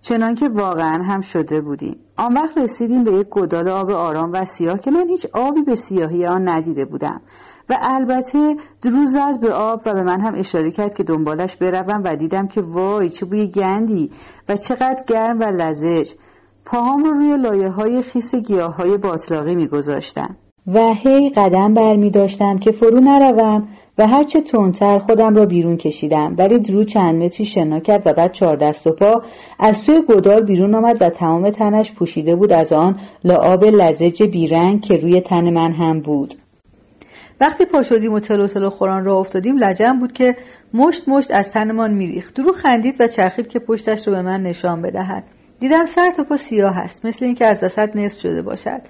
چنانکه واقعا هم شده بودیم. آن وقت رسیدیم به یک گدال آب آرام و سیاه که من هیچ آبی به سیاهی آن ندیده بودم. و البته درو زد به آب و به من هم اشاره کرد که دنبالش بروم و دیدم که وای چه بوی گندی و چقدر گرم و لزج. پاهام رو روی لایه های خیس گیاه های باطلاقی می گذاشتم. و هی قدم بر می داشتم که فرو نروم و هرچه تندتر خودم را بیرون کشیدم. ولی درو چند متری شنا کرد و بعد چهار دست و پا از توی گدال بیرون آمد و تمام تنش پوشیده بود از آن لعاب لزج بیرنگ که روی تن من هم بود. وقتی پا شدیم و تلو تلو خوران را افتادیم لجم بود که مشت مشت از تنمان میریخت. درو خندید و چرخید که پشتش رو به من نشان بدهد. دیدم سر تا پا سیاه است مثل اینکه از وسط نصف شده باشد.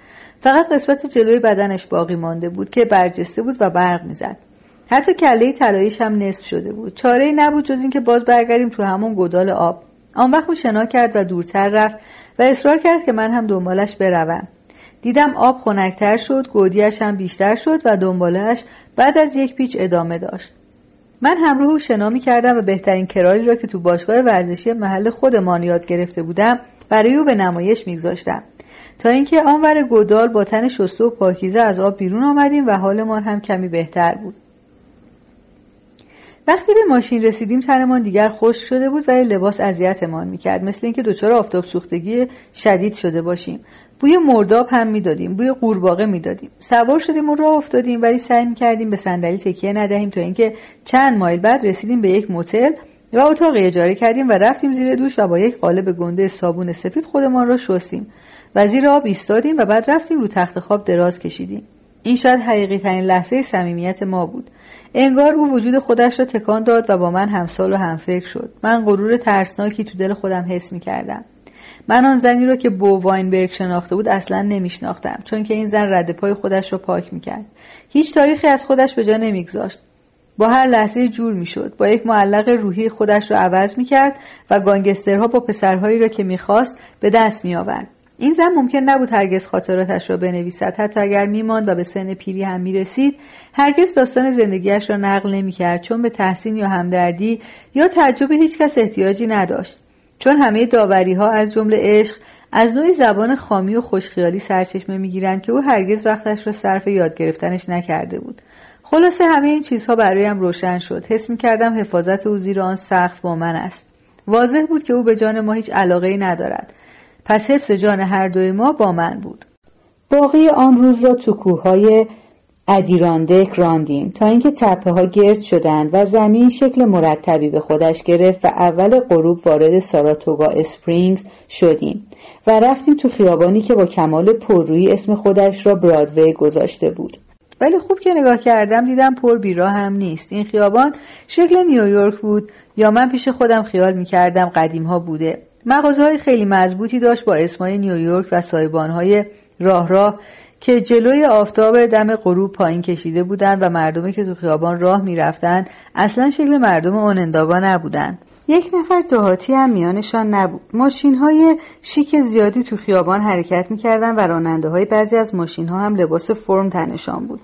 فقط قسمت جلوی بدنش باقی مانده بود که برجسته بود و برق می‌زد. حتی کله طلاییش هم نصف شده بود. چاره ای نبود جز اینکه باز برگردیم تو همون گدال آب. آن وقت او شنا کرد و دورتر رفت و اصرار کرد که من هم دنبالش بروم. دیدم آب خنکتر شد گودیش هم بیشتر شد و دنبالش بعد از یک پیچ ادامه داشت. من همراه او شنا کردم و بهترین کراری را که تو باشگاه ورزشی محل خودمان یاد گرفته بودم برای او به نمایش میگذاشتم. تا اینکه آنور گودال با تن شسته و پاکیزه از آب بیرون آمدیم و حالمان هم کمی بهتر بود. وقتی به ماشین رسیدیم تنمان دیگر خوش شده بود و لباس اذیتمان می‌کرد مثل اینکه دچار آفتاب سوختگی شدید شده باشیم. بوی مرداب هم می‌دادیم بوی قورباغه می‌دادیم. سوار شدیم و راه افتادیم ولی سعی می‌کردیم به صندلی تکیه ندهیم تا اینکه چند مایل بعد رسیدیم به یک موتل و اتاقی اجاره کردیم و رفتیم زیر دوش و با یک قالب گنده صابون سفید خودمان را شستیم. و زیر آب ایستادیم و بعد رفتیم رو تخت خواب دراز کشیدیم. این شاید حقیقی ترین لحظه صمیمیت ما بود. انگار او وجود خودش را تکان داد و با من همسال و همفکر شد. من غرور ترسناکی تو دل خودم حس می کردم من آن زنی را که بو واینبرگ شناخته بود اصلا نمیشناختم چون که این زن رد پای خودش را پاک می‌کرد. هیچ تاریخی از خودش به جا نمیگذاشت. با هر لحظه جور می‌شد. با یک معلق روحی خودش را عوض می‌کرد و گانگسترها با پسرهایی را که می‌خواست به دست میآورد. این زن ممکن نبود هرگز خاطراتش را بنویسد. حتی اگر میماند و به سن پیری هم می‌رسید هرگز داستان زندگیش را نقل نمی‌کرد چون به تحسین یا همدردی یا تعجب هیچکس احتیاجی نداشت. چون همه داوری ها از جمله عشق از نوعی زبان خامی و خوشخیالی سرچشمه می‌گیرند که او هرگز وقتش را صرف یاد گرفتنش نکرده بود. خلاصه همه این چیزها برایم روشن شد. حس می‌کردم حفاظت او زیر آن سخت با من است. واضح بود که او به جان ما هیچ علاقه ای ندارد. پس حفظ جان هر دوی ما با من بود. باقی آن روز را تو کوههای ادیراندک راندیم تا اینکه تپه ها گرد شدند و زمین شکل مرتبی به خودش گرفت و اول غروب وارد ساراتوگا اسپرینگز شدیم و رفتیم تو خیابانی که با کمال پررویی اسم خودش را برادوی گذاشته بود. ولی خوب که نگاه کردم دیدم پر بیرا هم نیست. این خیابان شکل نیویورک بود یا من پیش خودم خیال می‌کردم قدیم ها بوده. مغازه های خیلی مضبوطی داشت با اسمای نیویورک و سایبان های راه راه که جلوی آفتاب دم غروب پایین کشیده بودند و مردمی که تو خیابان راه می‌رفتند اصلا شکل مردم اوننداگا نبودند. یک نفر دهاتی هم میانشان نبود. ماشین های شیک زیادی تو خیابان حرکت می‌کردن و راننده های بعضی از ماشین ها هم لباس فرم تنشان بود.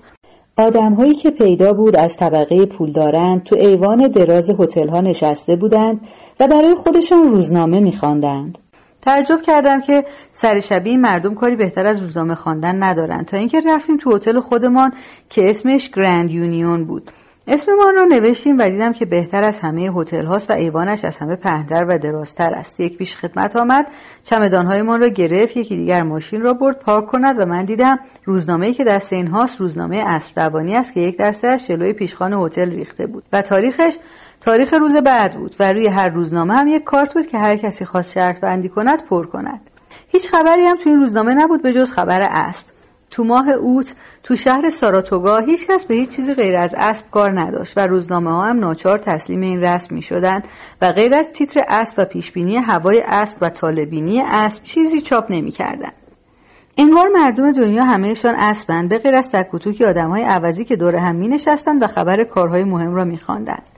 آدمهایی که پیدا بود از طبقه پولدارند تو ایوان دراز هتل ها نشسته بودند و برای خودشان روزنامه میخواندند. تعجب کردم که سر شبی مردم کاری بهتر از روزنامه خواندن ندارند تا اینکه رفتیم تو هتل خودمان که اسمش گرند یونیون بود. اسممان را نوشتیم و دیدم که بهتر از همه هتل هاست و ایوانش از همه پهنتر و درازتر است. یک پیش خدمت آمد چمدانهایمان را گرفت یکی دیگر ماشین را برد پارک کند و من دیدم روزنامه‌ای که دست اینهاست روزنامه اسب است که یک دستش جلوی پیشخان هتل ریخته بود. و تاریخش تاریخ روز بعد بود و روی هر روزنامه هم یک کارت بود که هر کسی خواست شرط بندی کند پر کند هیچ خبری هم تو این روزنامه نبود به جز خبر اسب تو ماه اوت تو شهر ساراتوگا هیچ کس به هیچ چیزی غیر از اسب کار نداشت و روزنامه ها هم ناچار تسلیم این رسم می شدن و غیر از تیتر اسب و پیشبینی هوای اسب و طالبینی اسب چیزی چاپ نمی کردن. انگار مردم دنیا همهشان اسبند به غیر از تکوتوکی آدم های عوضی که دور هم می نشستند و خبر کارهای مهم را می خواندند.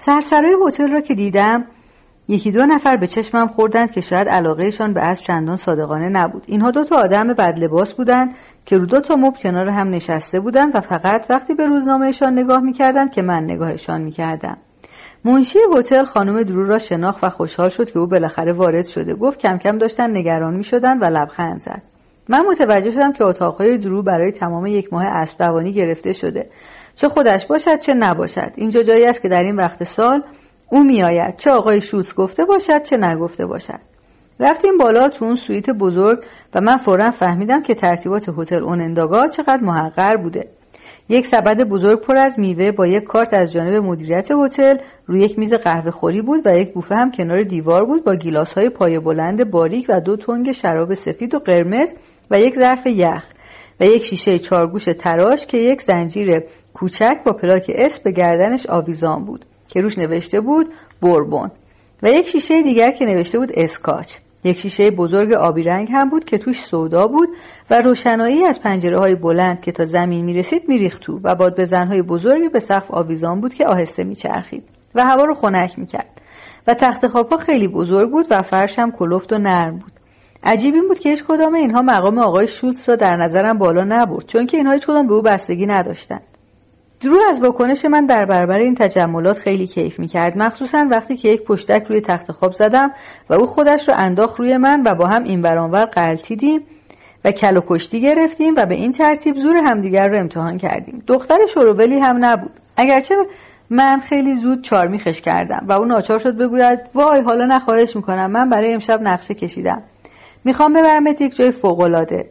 سرسرای هتل را که دیدم یکی دو نفر به چشمم خوردند که شاید علاقهشان به اسب چندان صادقانه نبود. اینها دو تا آدم بد لباس بودند که رو دو تا مب کنار هم نشسته بودند و فقط وقتی به روزنامهشان نگاه می‌کردند که من نگاهشان می‌کردم. منشی هتل خانم درو را شناخت و خوشحال شد که او بالاخره وارد شده. گفت کم کم داشتن نگران می‌شدند و لبخند زد. من متوجه شدم که اتاقهای درو برای تمام یک ماه اسب گرفته شده. چه خودش باشد چه نباشد. اینجا جایی است که در این وقت سال او میآید. چه آقای شوتس گفته باشد چه نگفته باشد. رفتیم بالا تو اون سویت بزرگ و من فورا فهمیدم که ترتیبات هتل اوننداگا چقدر محقر بوده. یک سبد بزرگ پر از میوه با یک کارت از جانب مدیریت هتل. روی یک میز قهوه خوری بود و یک بوفه هم کنار دیوار بود با گیلاس های پایه بلند باریک و دو تنگ شراب سفید و قرمز و یک ظرف یخ و یک شیشه چارگوش تراش که یک زنجیر کوچک با پلاک اس به گردنش آویزان بود که روش نوشته بود بوربون. و یک شیشه دیگر که نوشته بود اسکاچ. یک شیشه بزرگ آبی رنگ هم بود که توش سودا بود و روشنایی از پنجره های بلند که تا زمین می رسید می ریخت تو و باد به زنهای بزرگی به سقف آویزان بود که آهسته می چرخید و هوا رو خنک می کرد و تخت خوابها خیلی بزرگ بود و فرش هم کلفت و نرم بود. عجیب این بود که هیچ کدام اینها مقام آقای شولتس را در نظرم بالا نبرد چون که اینها هیچ کدام به او بستگی نداشتند. درو از واکنش من در برابر این تجملات خیلی کیف می‌کرد. مخصوصا وقتی که یک پشتک روی تخت خواب زدم و او خودش رو انداخت روی من و با هم این برانور قلتیدیم و کل و کشتی گرفتیم و به این ترتیب زور همدیگر رو امتحان کردیم. دختر شروبلی هم نبود. اگرچه من خیلی زود چارمیخش کردم و او ناچار شد بگوید وای حالا نخواهش می‌کنم. من برای امشب نقشه کشیدم. می‌خوام ببرمت یک جای فوقالعاده.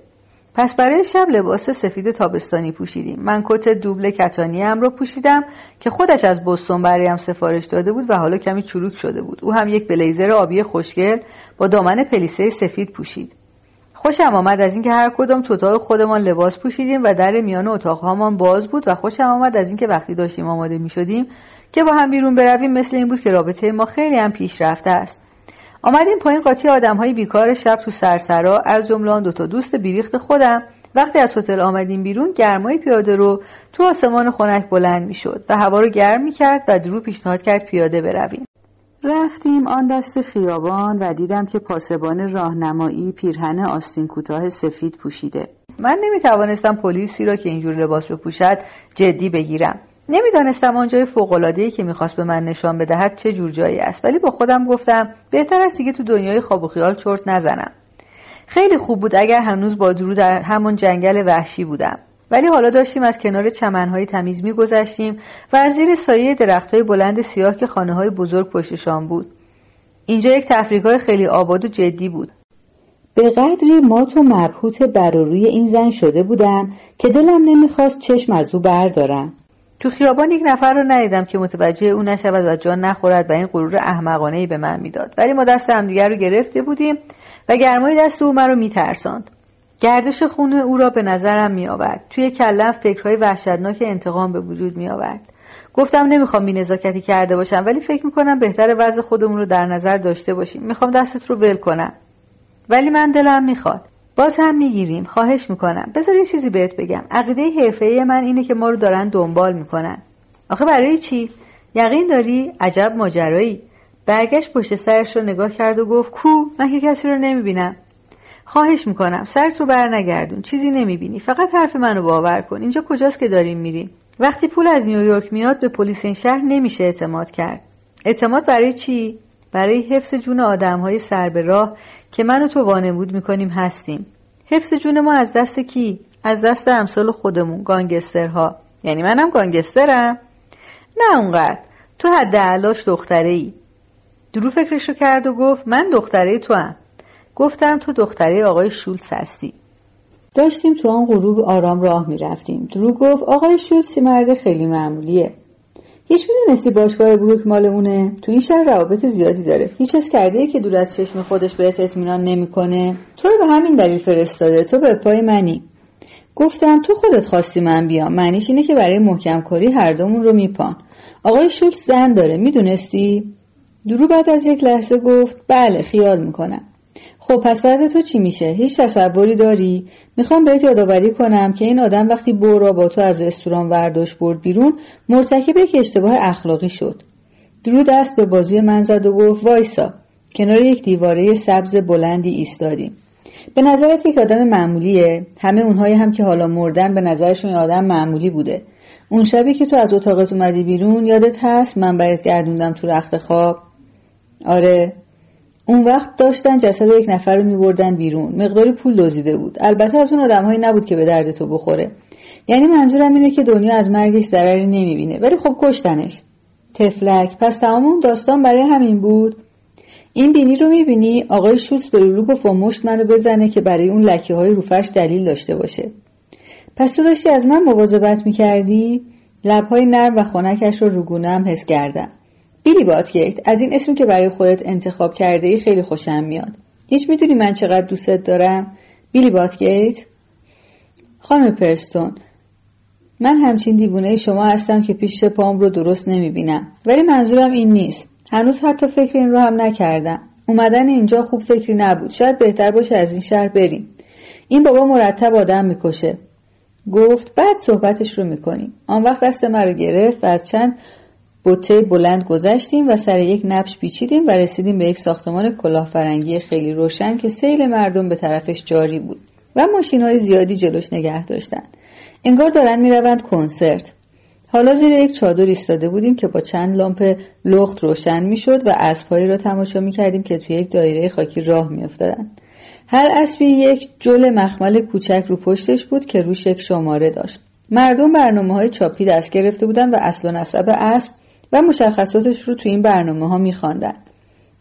پس برای شب لباس سفید تابستانی پوشیدیم. من کت دوبل کتانی هم رو پوشیدم که خودش از بستون برایم سفارش داده بود و حالا کمی چروک شده بود. او هم یک بلیزر آبی خوشگل با دامن پلیسه سفید پوشید. خوشم آمد از اینکه هر کدام تو اتاق خودمان لباس پوشیدیم و در میان اتاقهامان باز بود و خوشم آمد از اینکه وقتی داشتیم آماده می شدیم که با هم بیرون برویم مثل این بود که رابطه ما خیلی هم پیشرفته است. آمدیم پایین قاطی های بیکار شب تو سرسرا. از جمله آن دوتا دوست بیریخت خودم. وقتی از هتل آمدیم بیرون گرمای پیاده رو تو آسمان خنک بلند می‌شد و هوا رو گرم می‌کرد و درو پیشنهاد کرد پیاده برویم. رفتیم آن دست خیابان و دیدم که پاسبان راهنمایی پیرهن آستین کوتاه سفید پوشیده. من نمی‌توانستم پلیسی را که اینجور لباس بپوشد جدی بگیرم. نمی‌دانستم آن جای فوقالعادهای که می‌خواست به من نشان بدهد چه جور جایی است ولی با خودم گفتم بهتر است دیگه تو دنیای خواب و خیال چرت نزنم. خیلی خوب بود اگر هنوز با درو در همان جنگل وحشی بودم. ولی حالا داشتیم از کنار چمنهای تمیز میگذشتیم و از زیر سایه درختهای بلند سیاه که خانه های بزرگ پشتشان بود. اینجا یک تفریحگاه خیلی آباد و جدی بود. به قدری مات و مبهوت بر روی این زن شده بودم که دلم نمی‌خواست چشم از او بردارم. تو خیابان یک نفر رو ندیدم که متوجه او نشود و جان نخورد و این غرور احمقانه ای به من می‌داد. ولی ما دست همدیگر رو گرفته بودیم و گرمای دست او مرا میترساند. گردش خون او را به نظرم میآورد. توی کلم فکرهای وحشتناک انتقام به وجود میآورد. گفتم نمی‌خوام بینزاکتی کرده باشم ولی فکر می‌کنم بهتر وضع خودمون رو در نظر داشته باشیم. می‌خوام دستت رو ول کنم. ولی من دلم می‌خواد. باز هم می‌گیریم. خواهش می‌کنم. بذار یه چیزی بهت بگم. عقیده حرفه من اینه که ما رو دارن دنبال می‌کنن. آخه برای چی؟ یقین داری؟ عجب ماجرایی. برگشت پشت سرش رو نگاه کرد و گفت کو من که کسی رو نمی‌بینم. خواهش می‌کنم. سرت رو بر نگردون. چیزی نمی‌بینی. فقط حرف منو باور کن. اینجا کجاست که داریم میریم؟ وقتی پول از نیویورک میاد به پلیس این شهر نمیشه اعتماد کرد. اعتماد برای چی؟ برای حفظ جون آدم های سر به راه که من و تو وانمود می‌کنیم هستیم. حفظ جون ما از دست کی؟ از دست امثال خودمون گانگسترها. یعنی منم گانگسترم. نه اونقدر. تو حد علاش دختره ای درو فکرشو کرد و گفت من دختره تو هم. گفتم تو دختره آقای شولتس هستی. داشتیم تو آن غروب آرام راه می‌رفتیم. درو گفت آقای شولتس مرد خیلی معمولیه. هیچ می‌دونستی باشگاه بروک مال اونه؟ تو این شهر روابط زیادی داره. هیچ کرده که دور از چشم خودش بهت اطمینان نمی‌کنه. تو رو به همین دلیل فرستاده. تو به پای منی. گفتم تو خودت خواستی من بیام. معنیش اینه که برای محکم کاری هر دومون رو میپان. آقای شولتز زن داره. می‌دونستی؟ درو بعد از یک لحظه گفت بله خیال می‌کنم. خب پس وضع تو چی میشه؟ هیچ تصوری داری؟ می‌خوام بهت یادآوری کنم که این آدم وقتی بورا با تو از رستوران ورداشت برد بیرون مرتکب یک اشتباه اخلاقی شد. درو دست به بازوی من زد و گفت وایسا کنار یک دیواره سبز بلندی ایستادیم. به نظرت یک آدم معمولیه؟ همه اونهایی هم که حالا مردن به نظرشون آدم معمولی بوده. اون شبی که تو از اتاقت اومدی بیرون یادت هست من برات گردوندم تو رخت خواب؟ آره. اون وقت داشتن جسد یک نفر رو میبردن بیرون. مقداری پول دزدیده بود. البته از اون آدمهایی نبود که به درد تو بخوره. یعنی منظورم اینه که دنیا از مرگش ضرری نمی‌بینه. ولی خب کشتنش. تفلک. پس تمام اون داستان برای همین بود. این بینی رو می‌بینی؟ آقای شوتس به لولو گفت مشت منو بزنه که برای اون لکه های روفش دلیل داشته باشه. پس تو داشتی از من مواظبت می‌کردی؟ لبهای نرم و خنکش رو روگونم حس کردم. بیلی باتگیت از این اسمی که برای خودت انتخاب کرده ای خیلی خوشم میاد. هیچ می‌دونی من چقدر دوستت دارم. بیلی باتگیت خانم پرستون من همچین دیوونه شما هستم که پیش پام رو درست نمی‌بینم. ولی منظورم این نیست. هنوز حتی فکر این رو هم نکردم. اومدن اینجا خوب فکری نبود. شاید بهتر باشه از این شهر بریم. این بابا مرتب آدم می‌کشه. گفت بعد صحبتش رو می‌کنیم. آن وقت دست من رو گرفت و از چند بوته بلند گذشتیم و سر یک نبش پیچیدیم و رسیدیم به یک ساختمان کلاهفرنگی خیلی روشن که سیل مردم به طرفش جاری بود و ماشین های زیادی جلوش نگه داشتند انگار دارن می‌روند کنسرت. حالا زیر یک چادر ایستاده بودیم که با چند لامپ لخت روشن می‌شد و اسبهایی را تماشا می‌کردیم که توی یک دایره خاکی راه میافتادند هر اسبی یک جل مخمل کوچک رو پشتش بود که روش یک شماره داشت. مردم برنامه های چاپی دست گرفته بودند و اصل و نسب اسب و مشخصاتش رو تو این برنامه ها میخواندند.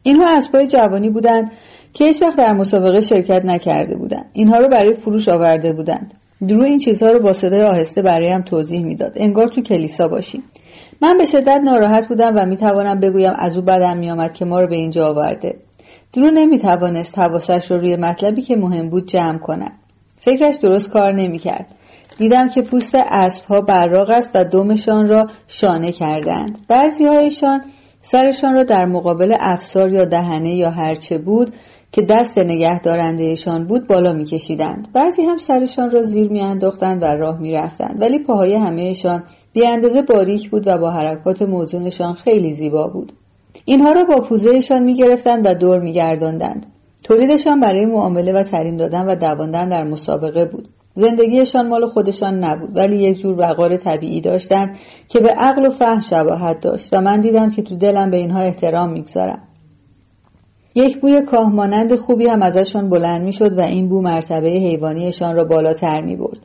اینها اسبهای جوانی بودند که هیچ وقت در مسابقه شرکت نکرده بودند. اینها رو برای فروش آورده بودند. درو این چیزها رو با صدای آهسته برایم توضیح می‌داد. انگار تو کلیسا باشیم. من به شدت ناراحت بودم و می‌توانم بگویم از او بدم میآمد که ما رو به اینجا آورده. درو نمی‌توانست حواسش رو روی مطلبی که مهم بود جمع کند. فکرش درست کار نمی‌کرد. دیدم که پوست اسبها براق است و دمشان را شانه کردند. بعضیهایشان سرشان را در مقابل افسار یا دهنه یا هرچه بود که دست نگهدارندهشان بود بالا میکشیدند. بعضی هم سرشان را زیر میانداختند و راه می‌رفتند. ولی پاهای همهشان اندازه باریک بود و با حرکات موزونشان خیلی زیبا بود. اینها را با پوزهشان می‌گرفتند و دور میگرداندند. تولیدشان برای معامله و تعلیم دادن و دواندن در مسابقه بود. زندگیشان مال خودشان نبود ولی یک جور وقار طبیعی داشتند که به عقل و فهم شباهت داشت و من دیدم که تو دلم به اینها احترام می‌گذارم. یک بوی کاهمانند خوبی هم ازشان بلند می‌شد و این بو مرتبه حیوانیشان را بالاتر می برد.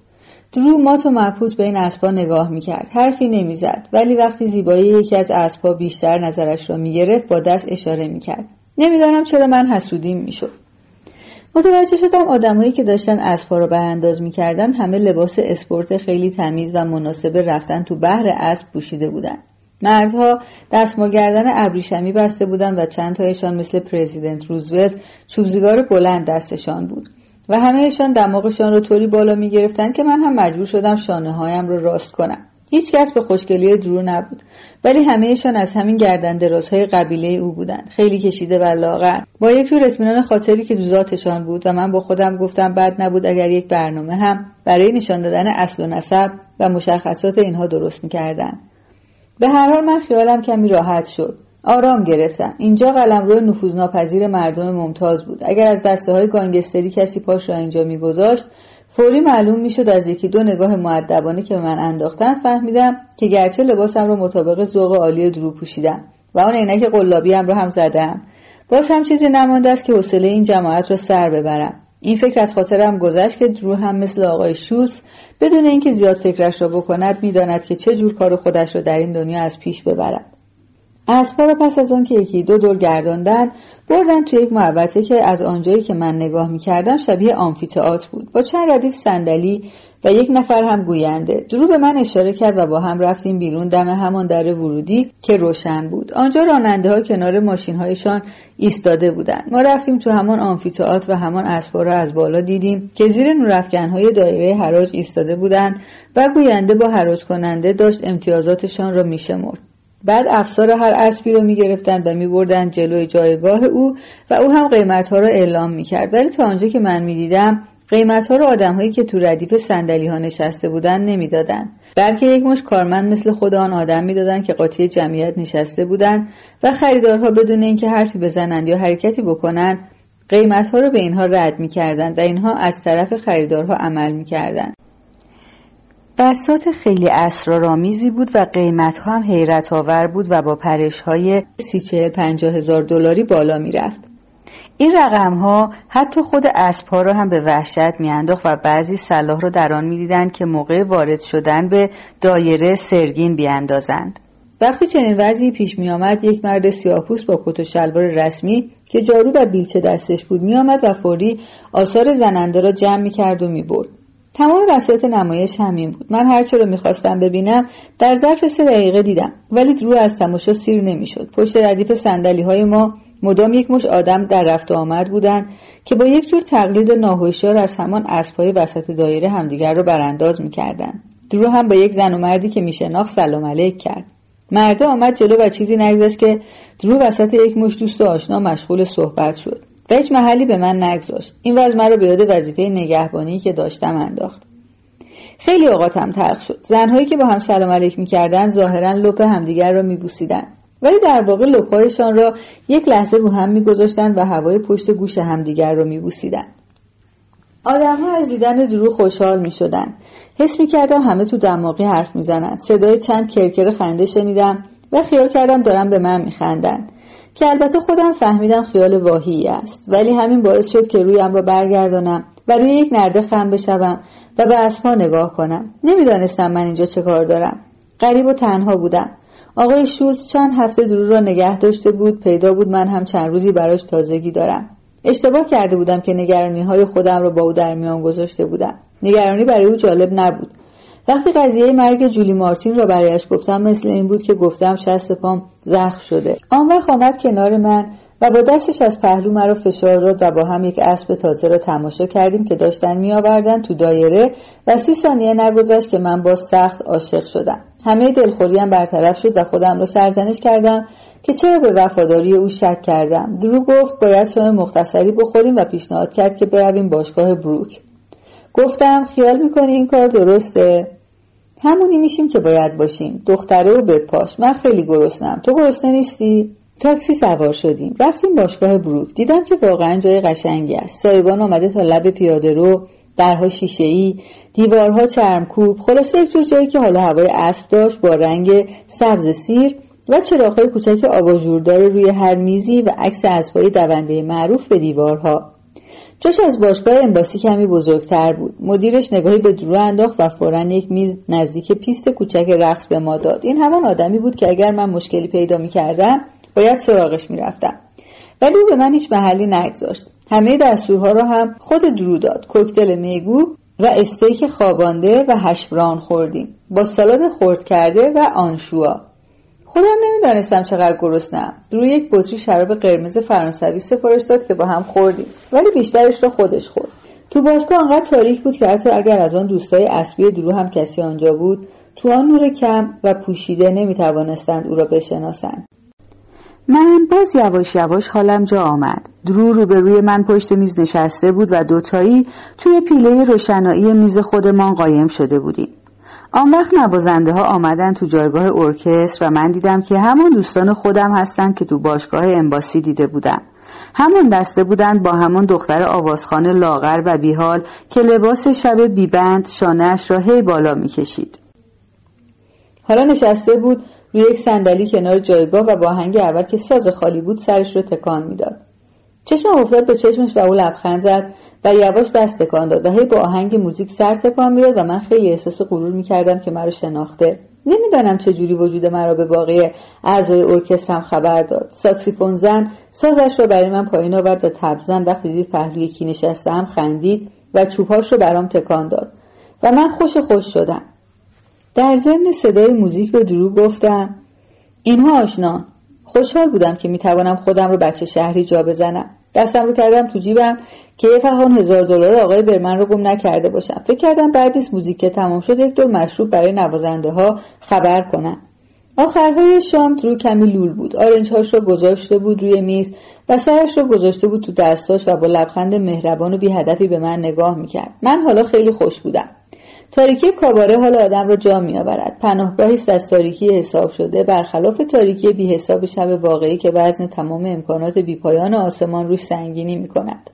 درو مات و مبهوت به این اسبا نگاه می‌کرد. حرفی نمی‌زد ولی وقتی زیبایی یکی از اسبا بیشتر نظرش را می‌گرفت با دست اشاره می‌کرد. نمی‌دانم چرا من حسودیم می‌شد. متوجه شدم آدمهایی که داشتن اسبها را برانداز می‌کردن همه لباس اسپورت خیلی تمیز و مناسب رفتن تو بحر اسب پوشیده بودند مردها دستمال گردن ابریشمی بسته بودند و چند تایشان مثل پرزیدنت روزولت چوبزیگار بلند دستشان بود. و همهشان دماغشان را طوری بالا می گرفتند که من هم مجبور شدم شانه هایم را راست کنم. هیچ کس به خوشگلی درو نبود. ولی همهشان از همین گردن درازهای قبیله او بودند. خیلی کشیده و لاغر. با یک جور اطمینان خاطری که دوزاتشان بود و من با خودم گفتم بد نبود اگر یک برنامه هم برای نشان دادن اصل و نسب و مشخصات اینها درست می‌کردند. به هر حال من خیالم کمی راحت شد. آرام گرفتم. اینجا قلمرو نفوذناپذیر مردم ممتاز بود. اگر از دسته های گانگستری کسی پاش را اینجا میگذاشت فوری معلوم می‌شد از یکی دو نگاه معدبانه که به من انداختن فهمیدم که گرچه لباسم را مطابق ذوق عالی درو پوشیدم و آن عینک قلابیم را هم زدم. باز هم چیزی نمانده است که حوصله این جماعت را سر ببرم. این فکر از خاطرم گذشت که درو هم مثل آقای شوس بدون اینکه زیاد فکرش را بکند می‌داند که چه جور کار خودش را در این دنیا از پیش ببرد اسبها را پس از آن که یکی دو دور گرداندن بردن توی یک محوطه که از آنجایی که من نگاه می‌کردم شبیه آمفیتئاتر بود. با چند ردیف صندلی و یک نفر هم گوینده. درو به من اشاره کرد و با هم رفتیم بیرون دم همان در ورودی که روشن بود. آنجا راننده ها کنار ماشین هایشان ایستاده بودند. ما رفتیم تو همان آمفیتئاتر و همان اسبها را از بالا دیدیم که زیر نورافکن های دایره حراج ایستاده بودند و گوینده با حراج کننده داشت امتیازاتشان را میشمرد. بعد افسار هر اسبی رو می‌گرفتند و میبردند جلوی جایگاه او و او هم قیمت ها را اعلام می‌کرد. ولی تا آنجا که من می‌دیدم قیمت ها رو آدم هایی که تو ردیف سندلی ها نشسته بودند نمی‌دادند بلکه یک مش کارمند مثل خود آن آدم می‌دادند که قاطی جمعیت نشسته بودند و خریدارها بدون اینکه حرفی بزنند یا حرکتی بکنند قیمت ها رو به اینها رد می‌کردند و اینها از طرف خریدارها عمل می‌کردند. بسات خیلی اسرارآمیزی بود و قیمت هم حیرت آور بود و با پرش های سی چهل هزار دلاری بالا می‌رفت. این رقم ها حتی خود اسب ها را هم به وحشت میانداخت و بعضی صلاح را در آن می‌دیدند که موقع وارد شدن به دایره سرگین بیاندازند. وقتی چنین وضعی پیش می آمد یک مرد سیاهپوست با کت و شلوار رسمی که جارو و بیلچه دستش بود می آمد و فوری آثار زننده را جمع می کرد و می برد. تمام وسایط نمایش همین بود. من هرچه رو می‌خواستم ببینم در ظرف سه دقیقه دیدم. ولی درو از تماشا سیر نمی‌شد. پشت ردیف سندلی های ما مدام یک مش آدم در رفت و آمد بودند که با یک جور تقلید ناهوشیار از همان اسبهای وسط دایره همدیگر را برانداز می‌کردند. درو هم با یک زن و مردی که میشناخت سلام علیک کرد. مرده آمد جلو و چیزی نگذشت که درو وسط یک مش دوست و آشنا مشغول صحبت شد. و هیچ محلی به من نگذاشت این وضع مرا به یاد وظیفه نگهبانی که داشتم انداخت خیلی اوقاتم تلخ شد زنهایی که با هم سلام علیک می‌کردند ظاهرا لپ همدیگر را میبوسیدند ولی در واقع لپهایشان را یک لحظه رو هم میگذاشتند و هوای پشت گوش همدیگر را میبوسیدند آدمها از دیدن درو خوشحال می شدن. حس می کردم همه تو دماغی حرف می زنن. صدای چند کرکر خنده شنیدم و خیال کردم دارم به من می خندن. که البته خودم فهمیدم خیال واهی است. ولی همین باعث شد که رویم را برگردانم و روی یک نرده خم بشوم و به اسبها نگاه کنم. نمی‌دانستم من اینجا چه کار دارم. غریب و تنها بودم. آقای شولز چند هفته درو را نگه داشته بود پیدا بود من هم چند روزی براش تازگی دارم. اشتباه کرده بودم که نگرانی های خودم را با او در میان گذاشته بودم. نگرانی برای او جالب نبود. وقتی قضیه مرگ جولی مارتین را برایش گفتم مثل این بود که گفتم شست پام زخم شده. آن وقت آمد کنار من و با دستش از پهلو مرا فشار داد و با هم یک اسب تازه را تماشا کردیم که داشتن میآوردن تو دایره و سی ثانیه نگذشت که من با سخت عاشق شدم. همه دلخوریم برطرف شد و خودم را سرزنش کردم که چرا به وفاداری او شک کردم. درو گفت باید شام مختصری بخوریم و پیشنهاد کرد که برویم باشگاه بروک. گفتم خیال می‌کنی این کار درسته؟ همونی میشیم که باید باشیم. دختره و بپاش. من خیلی گرسنم. تو گرسنه نیستی؟ تاکسی سوار شدیم. رفتیم باشگاه بروک. دیدم که واقعا جای قشنگی است. سایبان آمده تا لب پیاده رو درها شیشه ای دیوارها چرمکوب خلاصه یک جور جایی که حالا هوای اسب داشت با رنگ سبز سیر و چراغهای کوچک آباژوردار روی هر میزی و عکس اسبهای دونده معروف به دیوارها. جاش از باشگاه انباسی کمی بزرگتر بود. مدیرش نگاهی به درو انداخت و فورا یک میز نزدیک پیست کوچک رقص به ما داد. این همان آدمی بود که اگر من مشکلی پیدا می‌کردم باید سراغش می‌رفتم. ولی او به من هیچ محلی نگذاشت. همه دستورها را هم خود درو داد. کوکتل میگو و استیک خوابانده و هشبران خوردیم. با سالاد خورد کرده و آنشوا. خودم نمی‌دانستم چقدر گرسنم روی یک بطری شراب قرمز فرانسوی سفارش داد که با هم خوردیم. ولی بیشترش را خودش خورد. تو باشگاه آنقدر تاریک بود که حتی اگر از آن دوستای اصلی درو هم کسی آنجا بود تو آن نور کم و پوشیده نمی‌توانستند او را بشناسند. من باز یواش یواش حالم جا آمد. درو روبروی من پشت میز نشسته بود و دوتایی توی پیله روشنایی میز خودمان قایم شده بودیم. آن وقت نوازنده ها آمدن تو جایگاه ارکستر و من دیدم که همون دوستان خودم هستند که تو باشگاه امباسی دیده بودم همون دسته بودند با همون دختر آوازخانه لاغر و بیحال که لباس شب بیبند شانهاش را هی بالا می‌کشید. حالا نشسته بود روی یک صندلی کنار جایگاه و با هنگ اول که ساز خالی بود سرش رو تکان می‌داد. چشمم افتاد به چشمش و او لبخند زد. و یواش دست تکان داد و هی با آهنگ موزیک سر تکان می‌داد و من خیلی احساس غرور می‌کردم که مرا شناخته. نمی‌دانم چه جوری وجود مرا به باقی اعضای ارکسترم خبر داد. ساکسیفون زن سازش را برای من پایین آورد و تبزن وقتی دید پهلوی کی نشستم خندید و چوبهاش رو برام تکان داد و من خوش خوش شدم. در ضمن صدای موزیک به درو گفتم. اینها آشنا. خوشحال بودم که می‌توانم خودم رو بچه شهری جا بزنم. دستم رو کردم تو جیبم که یه فهان هزار دلار آقای برمن رو گم نکرده باشم. فکر کردم بعد نیست موزیک تمام شد یک دور مشروب برای نوازنده ها خبر کنم. آخرهای شام درو کمی لول بود. آرنج هاش رو گذاشته بود روی میز و سرش رو گذاشته بود تو دستاش و با لبخند مهربان و بی هدفی به من نگاه می‌کرد. من حالا خیلی خوش بودم. تاریکی کاباره حال آدم را جا میآورد پناهگاهی است از تاریکی حساب شده برخلاف تاریکی بی حساب شب واقعی که وزن تمام امکانات بیپایان آسمان روش سنگینی می کند.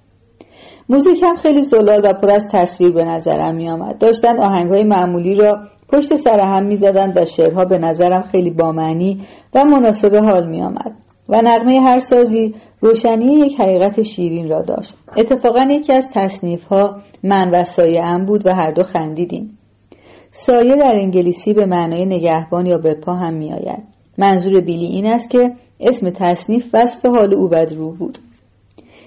موزیک هم خیلی زلال و پر از تصویر به نظرم می آمد. داشتن آهنگ معمولی را پشت سر هم می زدند و شعرها به نظرم خیلی بامعنی و مناسب حال می آمد. و نغمه هر سازی روشنی یک حقیقت شیرین را داشت. اتفاقا یکی از تصنیف ها من و سایه ام بود و هر دو خندیدیم. سایه در انگلیسی به معنای نگهبان یا به پا هم می آید. منظور بیلی این است که اسم تصنیف وصف حال او و درو بود.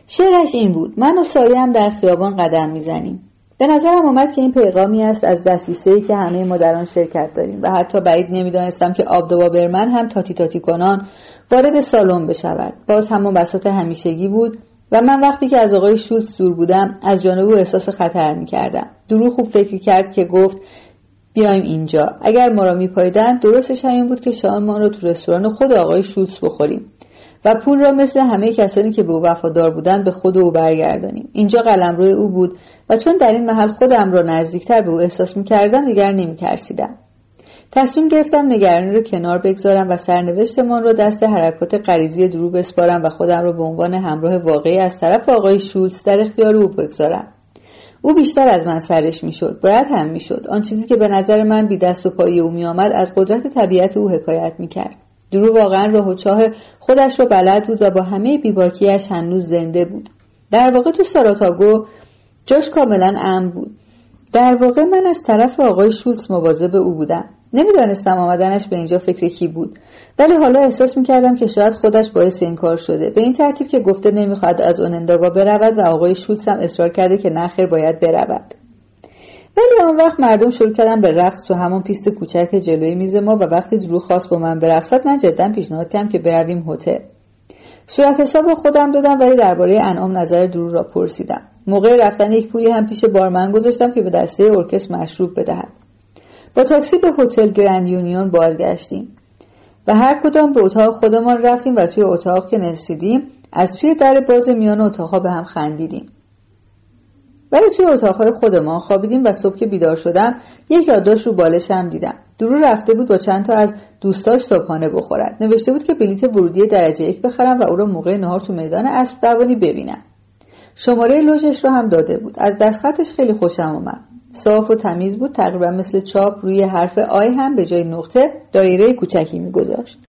شعرش این بود من و سایم در خیابان قدم می‌زنیم. به نظرم آمد که این پیغامی است از دستیسه که همه ما در آن شرکت داریم و حتی بعید نمی‌دانستم که آبدوابرمن هم تاتی تاتی کنان وارد سالن بشود. باز همون بساط همیشگی بود و من وقتی که از آقای شولتز دور بودم از جانب او احساس خطر می‌کردم. درو خوب فکر کرد که گفت بیایم اینجا. اگر ما را میپایدن درستش همین بود که شاممان را تو رستوران خود آقای شولتز بخوریم و پول را مثل همه کسانی که به او وفادار بودند به خود او برگردانیم. اینجا روی او بود و چون در این محل خودم را نزدیکتر به او احساس می‌کردم دیگر نمیترسیدم. تصمیم گرفتم نگرانی را کنار بگذارم و سرنوشتمان را دست حرکات غریزی درو بسپارم و خودم را به عنوان همراه واقعی از طرف آقای شولز در اختیار او بگذارم. او بیشتر از من سرش می‌شد. باید هم می‌شد. آن چیزی که به نظر من بی دست و پایی او میآمد از قدرت طبیعت او حکایت می‌کرد. درو واقعا راه و چاه خودش را بلد بود و با همه بیباکیش هنوز زنده بود. در واقع تو ساراتاگو جاش کاملا امن بود. در واقع من از طرف آقای شولز مواظب او بودم. نمی‌دانستم آمدنش به اینجا فکر کی بود. ولی حالا احساس می‌کردم که شاید خودش باعث این کار شده. به این ترتیب که گفته نمی‌خواد از اوننداگا برود و آقای شولز هم اصرار کرده که نخیر باید برود. ولی آن وقت مردم شروع کردن به رقص تو همون پیست کوچک جلوی میز ما و وقتی درو خواست با من برقصد من جدا پیشنهاد کردم که برویم هتل. صورت حساب خودم دادم ولی درباره انعام نظر درو را پرسیدم. موقع رفتن یک پویی هم پیش بارمن گذاشتم که به دسته ارکستر مشروب بدهد با تاکسی به هتل گرند یونیون بازگشتیم و هر کدام به اتاق خودمان رفتیم و توی اتاق که نرسیدیم از توی در باز میان اتاقها به هم خندیدیم. ولی توی اتاقهای خودمان خوابیدیم و صبح که بیدار شدم یک یادداشت رو بالشم دیدم. درو رفته بود با چند تا از دوستاش صبحانه بخورد. نوشته بود که بلیت ورودی درجه یک بخرم و او را موقع نهار تو میدان اسب دوانی ببینم. شماره لوژش رو هم داده بود. از دستخطش خیلی خوشم آمد صاف و تمیز بود. تقریبا مثل چاپ روی حرف آی هم به جای نقطه دایره کوچکی میگذاشت.